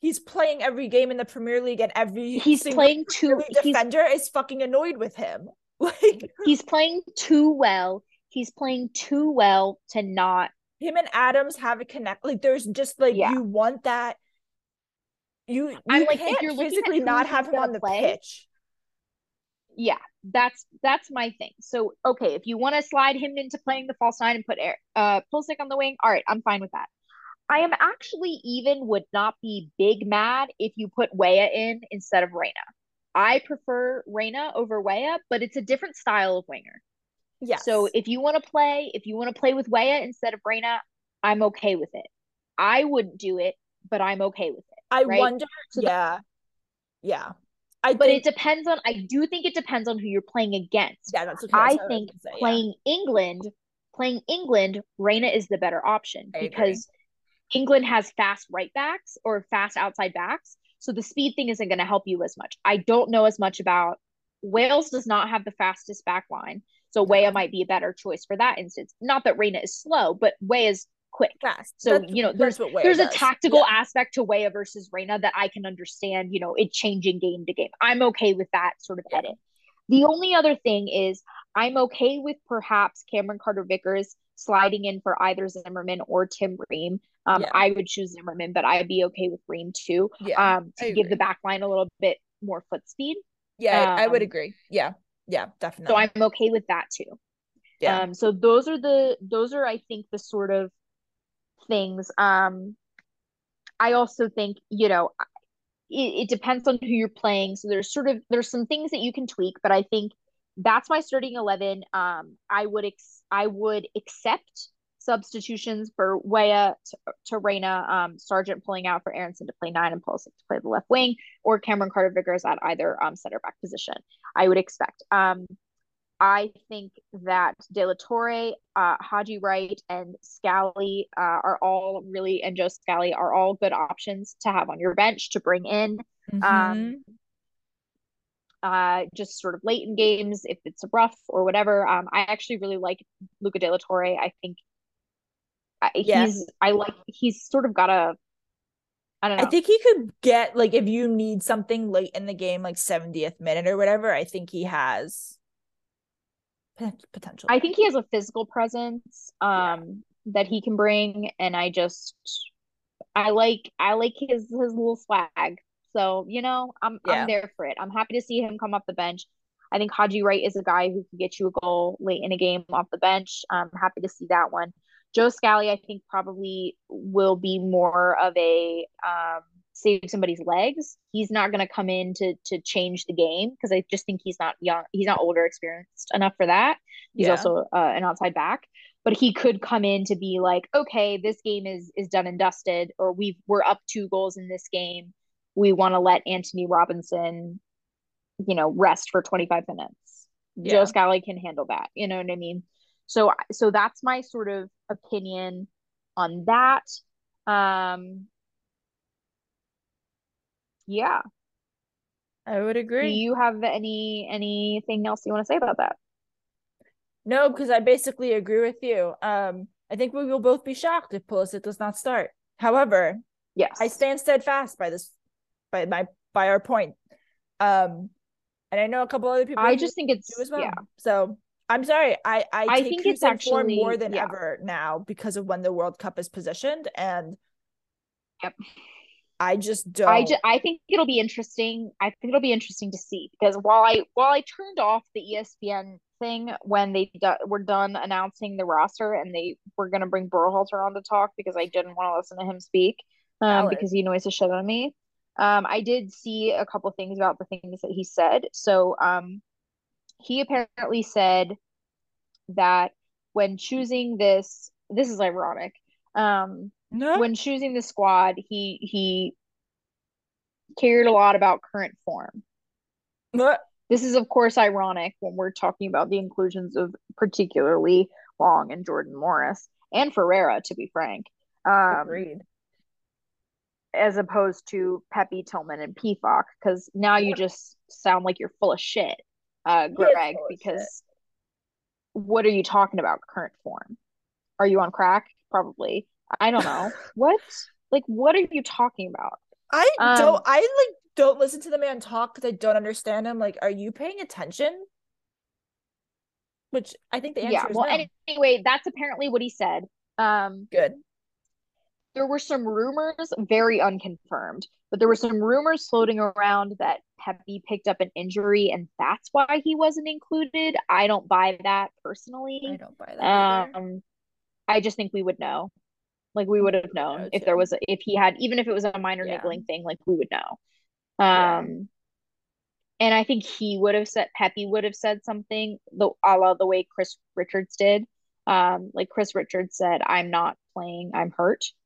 he's playing every game in the Premier League and every he's playing too. Defender is fucking annoyed with him. Like he's playing too well. He's playing too well to not. him and Adams have a connect. Like there's just like Yeah. you want that. You you I'm like, if you're physically not have him on the play, pitch. Yeah, that's that's my thing. So okay, if you want to slide him into playing the false nine and put Air- uh Pulisic on the wing, all right, I'm fine with that. I am actually even would not be big mad if you put Weah in instead of Reyna. I prefer Reyna over Weah, but it's a different style of winger. Yeah. So if you want to play, if you want to play with Weah instead of Reyna, I'm okay with it. I wouldn't do it, but I'm okay with it. I right? wonder. So yeah. yeah. I But think, it depends on I do think it depends on who you're playing against. yeah, that's okay. I that's think gonna say, yeah. playing England, playing England, Reyna is the better option I agree. because England has fast right backs or fast outside backs. So the speed thing isn't going to help you as much. I don't know as much about Wales does not have the fastest back line. So Weah might be a better choice for that instance. Not that Reyna is slow, but Weah is quick. fast. So, That's- you know, Weah There's a tactical Yeah. aspect to Weah versus Reyna that I can understand, you know, it changing game to game. I'm okay with that sort of edit. The only other thing is I'm okay with perhaps Cameron Carter Vickers sliding in for either Zimmerman or Tim Ream. Um, Yeah. I would choose Zimmerman, but I'd be okay with Ream too. Yeah. Um, to give the back line a little bit more foot speed. yeah, I, I would um, agree. Yeah. Yeah, definitely. So I'm okay with that too. yeah. Um, so those are the those are I think the sort of things. Um, I also think you know it, it depends on who you're playing. So there's sort of there's some things that you can tweak, but I think that's my starting eleven. Um, I would ex- I would accept substitutions for Weah to, to Reyna, um, Sargent pulling out for Aaronson to play nine and Pulisic to play the left wing, or Cameron Carter Vickers at either um, center back position. I would expect. Um, I think that De La Torre, uh, Haji Wright, and Scally uh, are all really, and Joe Scally are all good options to have on your bench to bring in. Mm-hmm. Um, uh, just sort of late in games if it's rough or whatever. Um, I actually really like Luca De La Torre. I think I, Yeah. he's I like he's sort of got a I don't know. I think he could get like if you need something late in the game, like 70th minute or whatever. I think he has potential. I think he has a physical presence Yeah. um that he can bring and I just I like I like his his little swag. So, you know, I'm Yeah. I'm there for it. I'm happy to see him come off the bench. I think Haji Wright is a guy who can get you a goal late in a game off the bench. I'm happy to see that one. Joe Scally, I think probably will be more of a um save somebody's legs. He's not going to come in to to change the game because I just think he's not young. He's not older, experienced enough for that. He's Yeah. also uh, an outside back, but he could come in to be like, okay, this game is is done and dusted, or we've we're up two goals in this game. We want to let Antonee Robinson, you know, rest for 25 minutes. Yeah. Joe Scally can handle that. You know what I mean? So so that's my sort of opinion on that. Um yeah. I would agree Do you have any anything else you want to say about that? No, because I basically agree with you. Um, I think we will both be shocked if Pulisic does not start. However, Yes. I stand steadfast by this, by my by our point. Um, and I know a couple other people I just think it's as well. yeah. So I'm sorry. I I, I think it's actually- more than yeah. ever now because of when the World Cup is positioned, and Yep. I just don't. I just I think it'll be interesting. I think it'll be interesting to see because while I while I turned off the ESPN thing when they do, were done announcing the roster and they were gonna bring Berhalter on to talk because I didn't want to listen to him speak um because he annoys the shit out of me. Um, I did see a couple things about the things that he said. So um, he apparently said that when choosing this, this is ironic. Um, no. when choosing the squad, he he cared a lot about current form. What? This is of course ironic when we're talking about the inclusions of particularly Long and Jordan Morris and Ferreira, to be frank, um, Agreed. as opposed to Pepi Tillman and Pefok, because now you just sound like you're full of shit, uh, Greg. Because what are you talking about? Current form? Are you on crack? Probably. I don't know. what? Like, what are you talking about? I Um, don't. I like don't listen to the man talk because I don't understand him. Like, are you paying attention? Which I think the answer yeah is well no. any- anyway that's apparently what he said um Good. there were some rumors very unconfirmed but there were some rumors floating around that Pepi picked up an injury and that's why he wasn't included i don't buy that personally. I don't buy that either. um i just think we would know like we would have known if there was a, if he had even if it was a minor Yeah. niggling thing like we would know Yeah. um and I think he would have said Pepi would have said something the a la the way Chris Richards did. Um, like Chris Richards said, "I'm not playing. I'm hurt."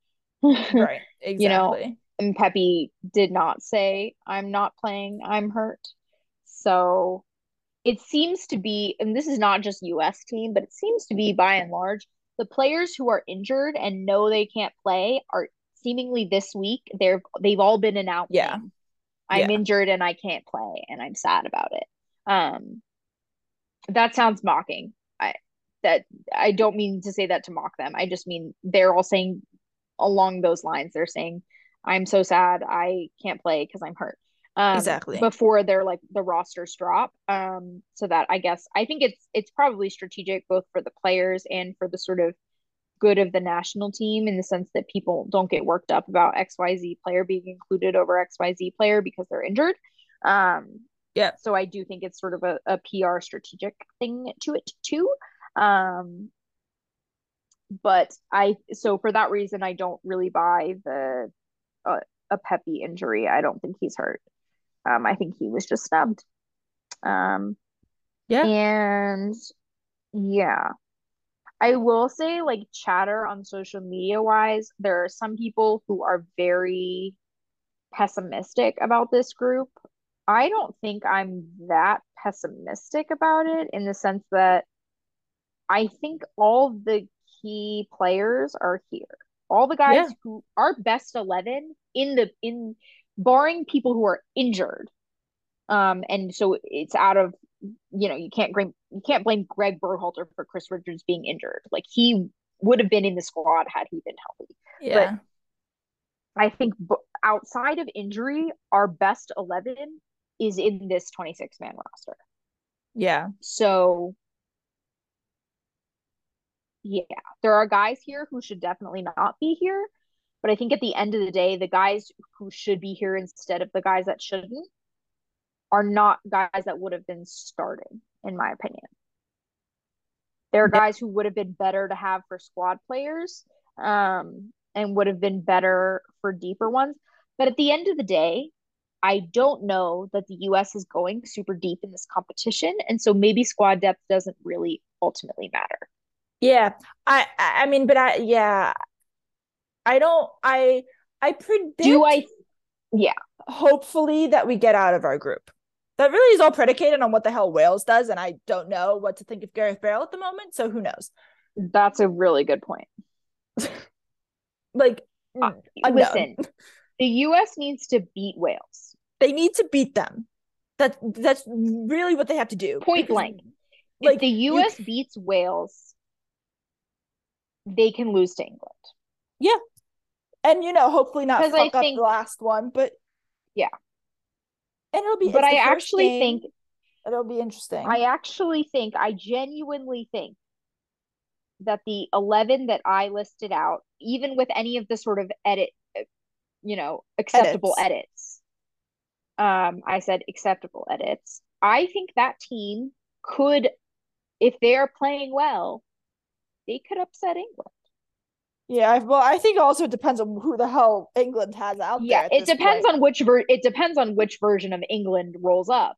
Right. Exactly. You know, and Pepi did not say, "I'm not playing. I'm hurt." So it seems to be, and this is not just U.S. team, but it seems to be by and large the players who are injured and know they can't play are seemingly this week they're they've all been announcing Yeah. I'm Yeah. injured and I can't play and I'm sad about it. Um that sounds mocking. I that I don't mean to say that to mock them. I just mean they're all saying along those lines. They're saying I'm so sad I can't play because I'm hurt. Um, Exactly. Before they're like the rosters drop. Um so that I guess I think it's it's probably strategic both for the players and for the sort of good of the national team in the sense that people don't get worked up about XYZ player being included over XYZ player because they're injured. Um, Yeah. So I do think it's sort of a, a PR strategic thing to it too. Um, but I, so for that reason, I don't really buy the, uh, a Pepi injury. I don't think he's hurt. Um, I think he was just snubbed. Um, Yeah. and yeah. I will say, like, chatter on social media wise, there are some people who are very pessimistic about this group. I don't think I'm that pessimistic about it in the sense that I think all the key players are here. All the guys Yeah. who are best 11 in the in barring people who are injured. Um and so it's out of you know, you can't blame you can't blame Greg Berhalter for Chris Richards being injured. Like he would have been in the squad had he been healthy. Yeah. I think b- outside of injury, our best 11 is in this 26 man roster. yeah. So, yeah, there are guys here who should definitely not be here. But I think at the end of the day, the guys who should be here instead of the guys that shouldn't are not guys that would have been starting, in my opinion. There are guys who would have been better to have for squad players um, and would have been better for deeper ones. But at the end of the day, I don't know that the US is going super deep in this competition. And so maybe squad depth doesn't really ultimately matter. Yeah. I I I mean, but I yeah. I don't I I predict Do I yeah, hopefully that we get out of our group. That really is all predicated on what the hell Wales does, and I don't know what to think of Gareth Bale at the moment, so who knows? that's a really good point. Like Uh. Listen, the US needs to beat Wales. they need to beat them. That that's really what they have to do. Point because, blank. Like if the you US beats Wales, they can lose to England. And you know, hopefully not fuck I up think- the last one, but Yeah. And it'll be But I actually game. think it'll be interesting. I actually think, I genuinely think that the 11 that I listed out, even with any of the sort of edit, you know, acceptable edits, um, I said acceptable edits. I think that team could, if they're playing well, they could upset England. Yeah, I- well, I think also it depends on who the hell England has out there. Yeah, at it depends point. on which ver it depends on which version of England rolls up.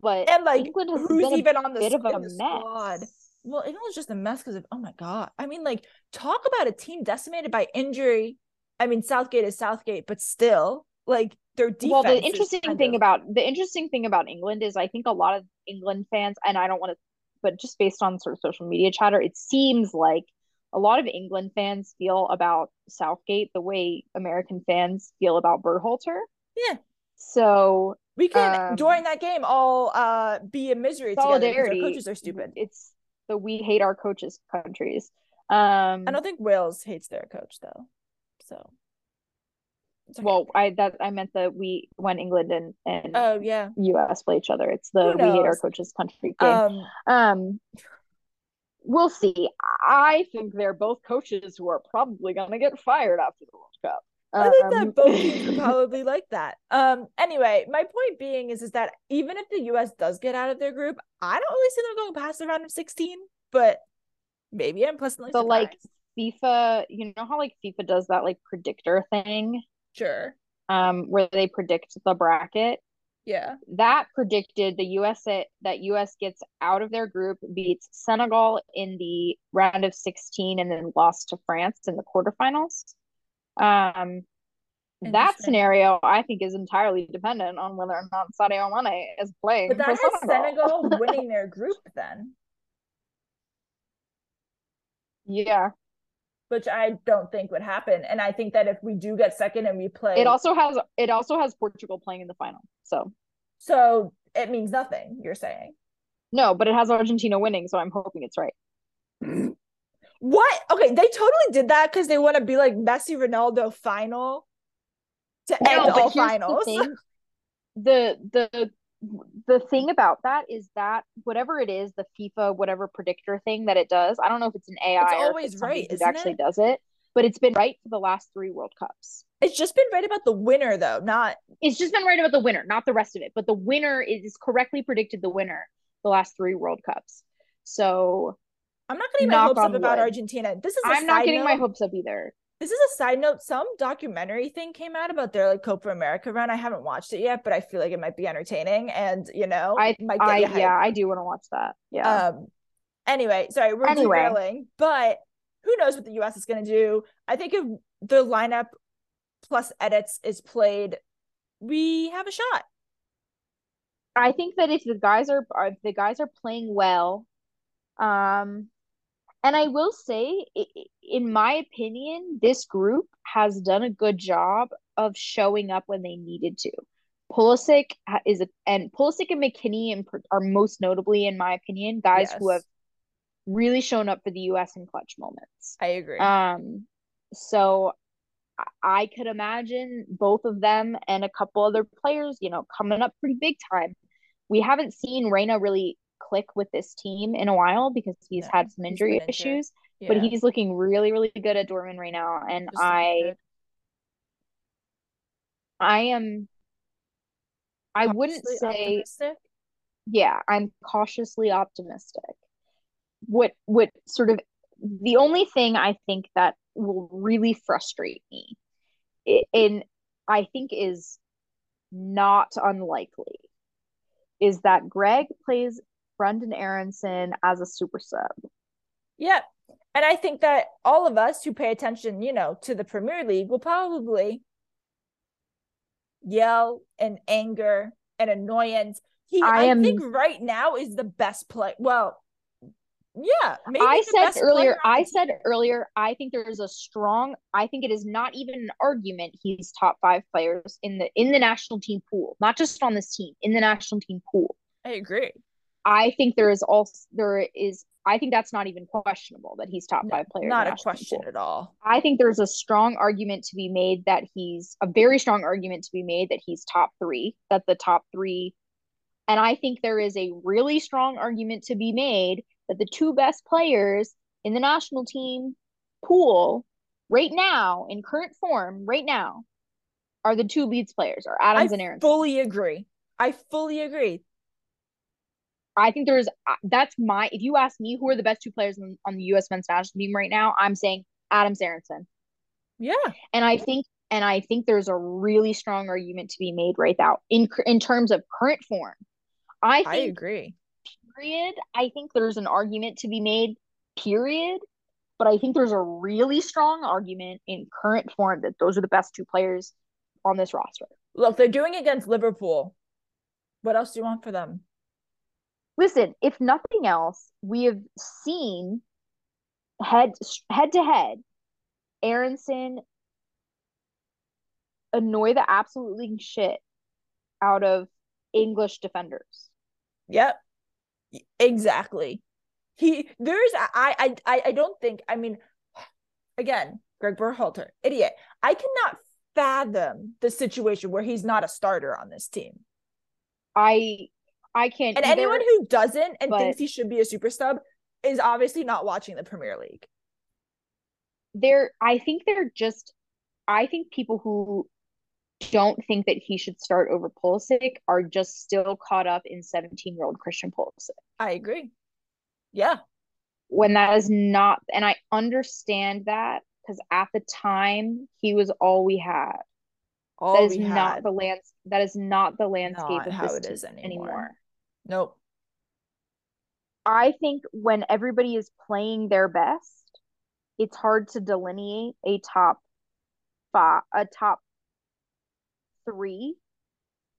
But and like England has who's been a even on the, bit of a the mess. squad. Well, England's just a mess because of oh my god. I mean, like talk about a team decimated by injury. I mean, Southgate is Southgate, but still, like their defense. Well, the is interesting kind thing of- about the interesting thing about England is I think a lot of England fans, and I don't want to, but just based on sort of social media chatter, it seems like a lot of England fans feel about Southgate the way American fans feel about Berhalter. Yeah. So we can um, during that game all uh be in misery together because our coaches are stupid. It's the we hate our coaches countries. Um, I don't think Wales hates their coach though. So okay. well, I that I meant that we when England and and oh yeah. U.S. play each other, it's the we hate our coaches country game. Um Um, we'll see. I think they're both coaches who are probably going to get fired after the World Cup. I think Um, that both teams are probably like that. Um. Anyway, my point being is is that even if the U.S. does get out of their group, I don't really see them going past the round of sixteen. But maybe I'm pleasantly the like. FIFA. You know how like FIFA does that like predictor thing, sure, um, where they predict the bracket. Yeah, That predicted the U.S. that U.S. gets out of their group, beats Senegal in the round of 16, and then lost to France in the quarterfinals. Um, that scenario I think is entirely dependent on whether or not Sadio Mane is playing but that for has Senegal. Senegal winning their group then, Yeah. Which I don't think would happen. And I think that if we do get second and we play, It also has it also has Portugal playing in the final. So so it means nothing. You're saying no, but it has Argentina winning, so I'm hoping it's right. what? Okay, they totally did that because they want to be like Messi Ronaldo final to No, end all here's the finals. The the the thing about that is that whatever it is, the FIFA whatever predictor thing that it does, I don't know if it's an AI It's always somebody right, isn't actually it? does it, but it's been right for the last three World Cups. It's just been right about the winner though, not It's just been right about the winner, not the rest of it. But the winner is correctly predicted the winner the last three World Cups. So I'm not getting my hopes up on about wood. Argentina. This is I'm not getting my hopes up either. This is a side note. Some documentary thing came out about their like Copa America run. I haven't watched it yet, but I feel like it might be entertaining and you know, I I yeah, I do want to watch that. Yeah. Um Anyway, sorry, we're Anyway. derailing, but who knows what the US is going to do? I think if the lineup plus edits is played, we have a shot. I think that if the guys are, are if the guys are playing well, um, and I will say, in my opinion, this group has done a good job of showing up when they needed to. Pulisic is a, and Pulisic and McKennie and are most notably, in my opinion, guys who have really shown up for the U.S. in clutch moments. I agree. Um, so I- I could imagine both of them and a couple other players, you know, coming up pretty big time. We haven't seen Reyna really click with this team in a while because he's No, had some injury issues, yeah. but he's looking really, really good at Dortmund right now. And Just I, good. I am, I wouldn't say, optimistic. yeah, I'm cautiously optimistic. What, what sort of the only thing I think that will really frustrate me, and I think is not unlikely, is that Greg plays Brenden Aaronson as a super sub. Yep. And I think that all of us who pay attention, you know, to the Premier League will probably yell and anger and annoyance. He, I I, am- think, right now is the best play. Well, yeah, maybe I said earlier, I said earlier, I think there is a strong, I think it is not even an argument he's top five players in the in the national team pool, not just on this team, in the national team pool. I agree. I think there is also there is I think that's not even questionable that he's top five player. Not a question at all. I think there's a strong argument to be made that he's a very strong argument to be made that he's top three, that the top three. And I think there is a really strong argument to be made that the two best players in the national team pool right now, in current form, right now, are the two Leeds players, are Adams I and Aaron. fully agree. I fully agree. I think there's uh, that's my if you ask me who are the best two players on, on the U.S. men's national team right now, I'm saying Adam Aaronson. Yeah. And I think and I think there's a really strong argument to be made right now in in terms of current form. I I agree. period. I think there's an argument to be made period, but I think there's a really strong argument in current form that those are the best two players on this roster. Look, they're doing against Liverpool. What else do you want for them? Listen, if nothing else, we have seen head head to head Aaronson annoy the absolute living shit out of English defenders. Yep. Exactly. He there's I I I I don't think I mean again, Greg Berhalter, idiot. I cannot fathom the situation where he's not a starter on this team. I I can't And either. anyone who doesn't and but- thinks he should be a super sub is obviously not watching the Premier League. they're I think they're just I think people who don't think that he should start over Pulisic are just still caught up in 17 year old Christian Pulisic I agree. Yeah. when that is not and I understand that because at the time he was all we had All that is we not had. the lands that is not the landscape Not of how this team anymore. anymore. Nope. I think when everybody is playing their best, it's hard to delineate a top five, a top three,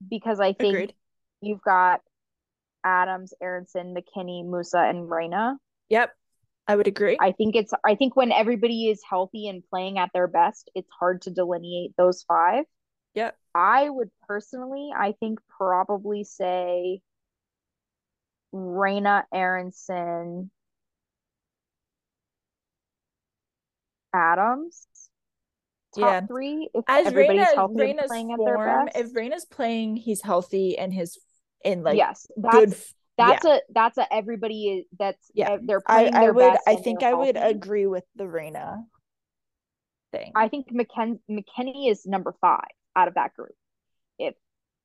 because I think Agreed. you've got Adams, Aaronson, McKennie, Musah, and Reyna. Yep. I would agree. I think it's I think when everybody is healthy and playing at their best, it's hard to delineate those five. Yep. I would personally, I think probably say Reyna, Aaronson, Adams, top Yeah. three. If As everybody's Reyna, healthy playing at their form, best, if Reyna's playing, he's healthy and his in like yes, good. that's that's a that's a everybody is that's Yeah. they're I playing I their would I think I would agree with the Reyna thing. I think McKen- McKennie is number five out of that group. If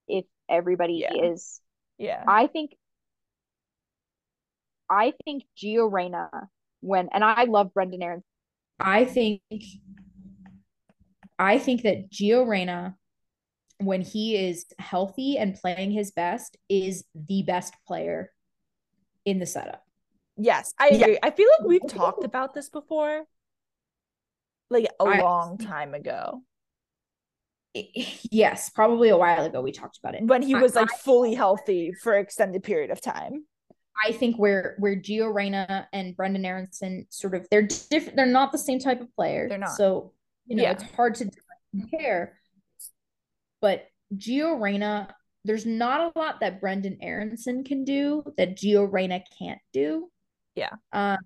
if everybody Yeah. is, yeah. I think, I think Gio Reyna when and I love Brenden Aaron. I think I think that Gio Reyna, when he is healthy and playing his best, is the best player in the setup. Yes, I Yeah. agree. I feel like we've talked about this before. Like a I- long time ago. yes, probably a while ago we talked about it. When he I- was like I- fully healthy for an extended period of time. I think where where Gio Reyna and Brenden Aaronson sort of they're different. They're not the same type of player. They're not. So you know Yeah. it's hard to compare. But Gio Reyna, there's not a lot that Brenden Aaronson can do that Gio Reyna can't do. Yeah. Um,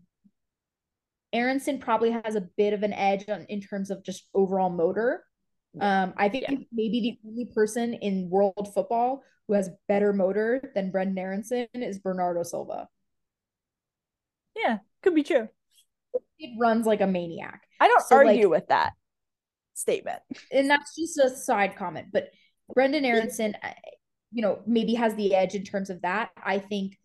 Aaronson probably has a bit of an edge on, in terms of just overall motor. Um, I think Yeah. maybe the only person in world football who has better motor than Brenden Aaronson is Bernardo Silva. Yeah, could be true. It runs like a maniac. I don't So, like- argue with that statement. And that's just a side comment. But Brenden Aaronson, you know, maybe has the edge in terms of that. I think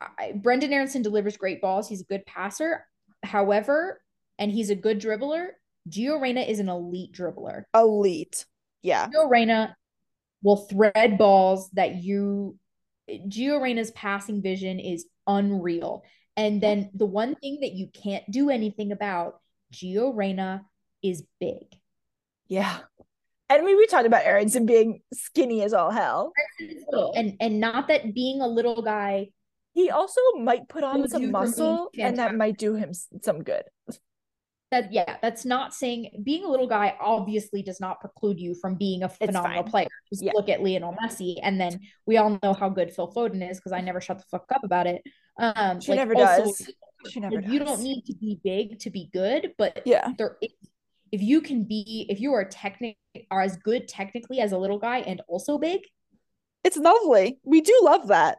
I, Brenden Aaronson delivers great balls. He's a good passer. However, and he's a good dribbler. Gio Reyna is an elite dribbler. Elite. Yeah. Gio Reyna will thread balls that you Gio Reyna's passing vision is unreal. And then the one thing that you can't do anything about, Gio Reyna is big. Yeah. And I mean, we talked about Aaronson being skinny as all hell. And and not that being a little guy He also might put on some you for me, muscle, and that might do him some good. That yeah, that's not saying being a little guy obviously does not preclude you from being a phenomenal player. Just Yeah. look at Lionel Messi, and then we all know how good Phil Foden is because I never shut the fuck up about it. Um, She like, never also, does. She never like, you don't need to be big to be good, but Yeah. there is, if you can be if you are technic are as good technically as a little guy and also big, It's lovely. We do love that.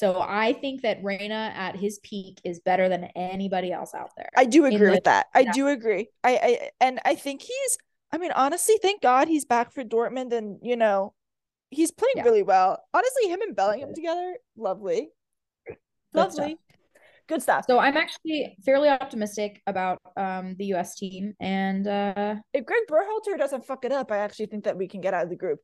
So I think that Reyna at his peak is better than anybody else out there. I do agree the- with that. I yeah. do agree. I, I and I think he's I mean, honestly, thank God he's back for Dortmund and you know, he's playing Yeah. really well. Honestly, him and Bellingham together, lovely. Good stuff. lovely. Good stuff. So I'm actually fairly optimistic about um the US team and uh if Greg Berhalter doesn't fuck it up, I actually think that we can get out of the group.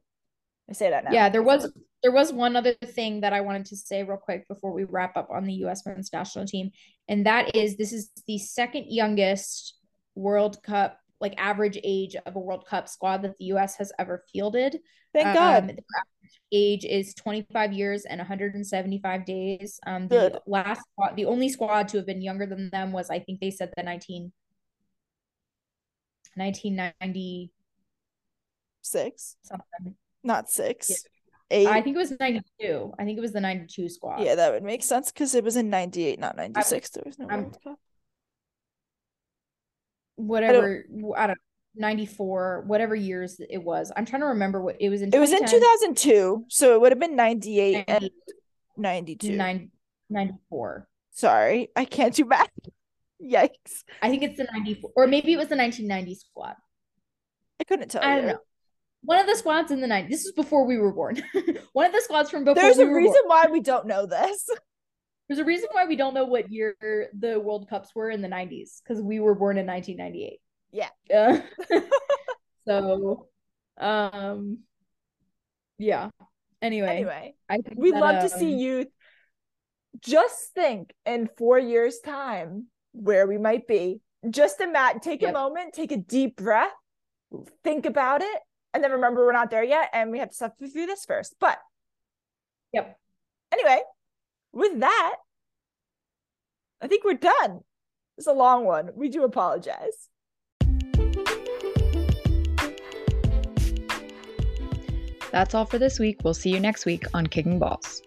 I say that now. yeah, there was there was one other thing that I wanted to say real quick before we wrap up on the US men's national team and that is this is the second youngest World Cup like average age of a World Cup squad that the US has ever fielded. Thank Um, God. their average age is 25 years and 175 days. Um, the Good. last squad, the only squad to have been younger than them was, I think they said the 19, 1990 Six, something. Not six. Yeah. Eight. I think it was 92. I think it was the 92 squad. yeah, that would make sense because it was in 98, not 96. There was no I'm- World Cup. Whatever, I don't know, 94, whatever years it was. I'm trying to remember what it was in. It was in 2002, so it would have been 98 and 92. 9 94. Sorry, I can't do math. Yikes. I think it's the 94, or maybe it was the 1990 squad. I couldn't tell I you. don't know. One of the squads in the night. This is before we were born. One of the squads from before There's we a reason born. why we don't know this. There's a reason why we don't know what year the World Cups were in the 90s because we were born in 1998. Yeah. Uh, so, um, yeah. Anyway, Anyway, I think we'd that, love to see um, youth. Just think in four years' time where we might be. Just imagine, take a moment, take a deep breath, think about it, and then remember we're not there yet and we have to suffer through this first. But Yep. anyway, with that, I think we're done. It's a long one. We do apologize. That's all for this week. We'll see you next week on Kicking Balls.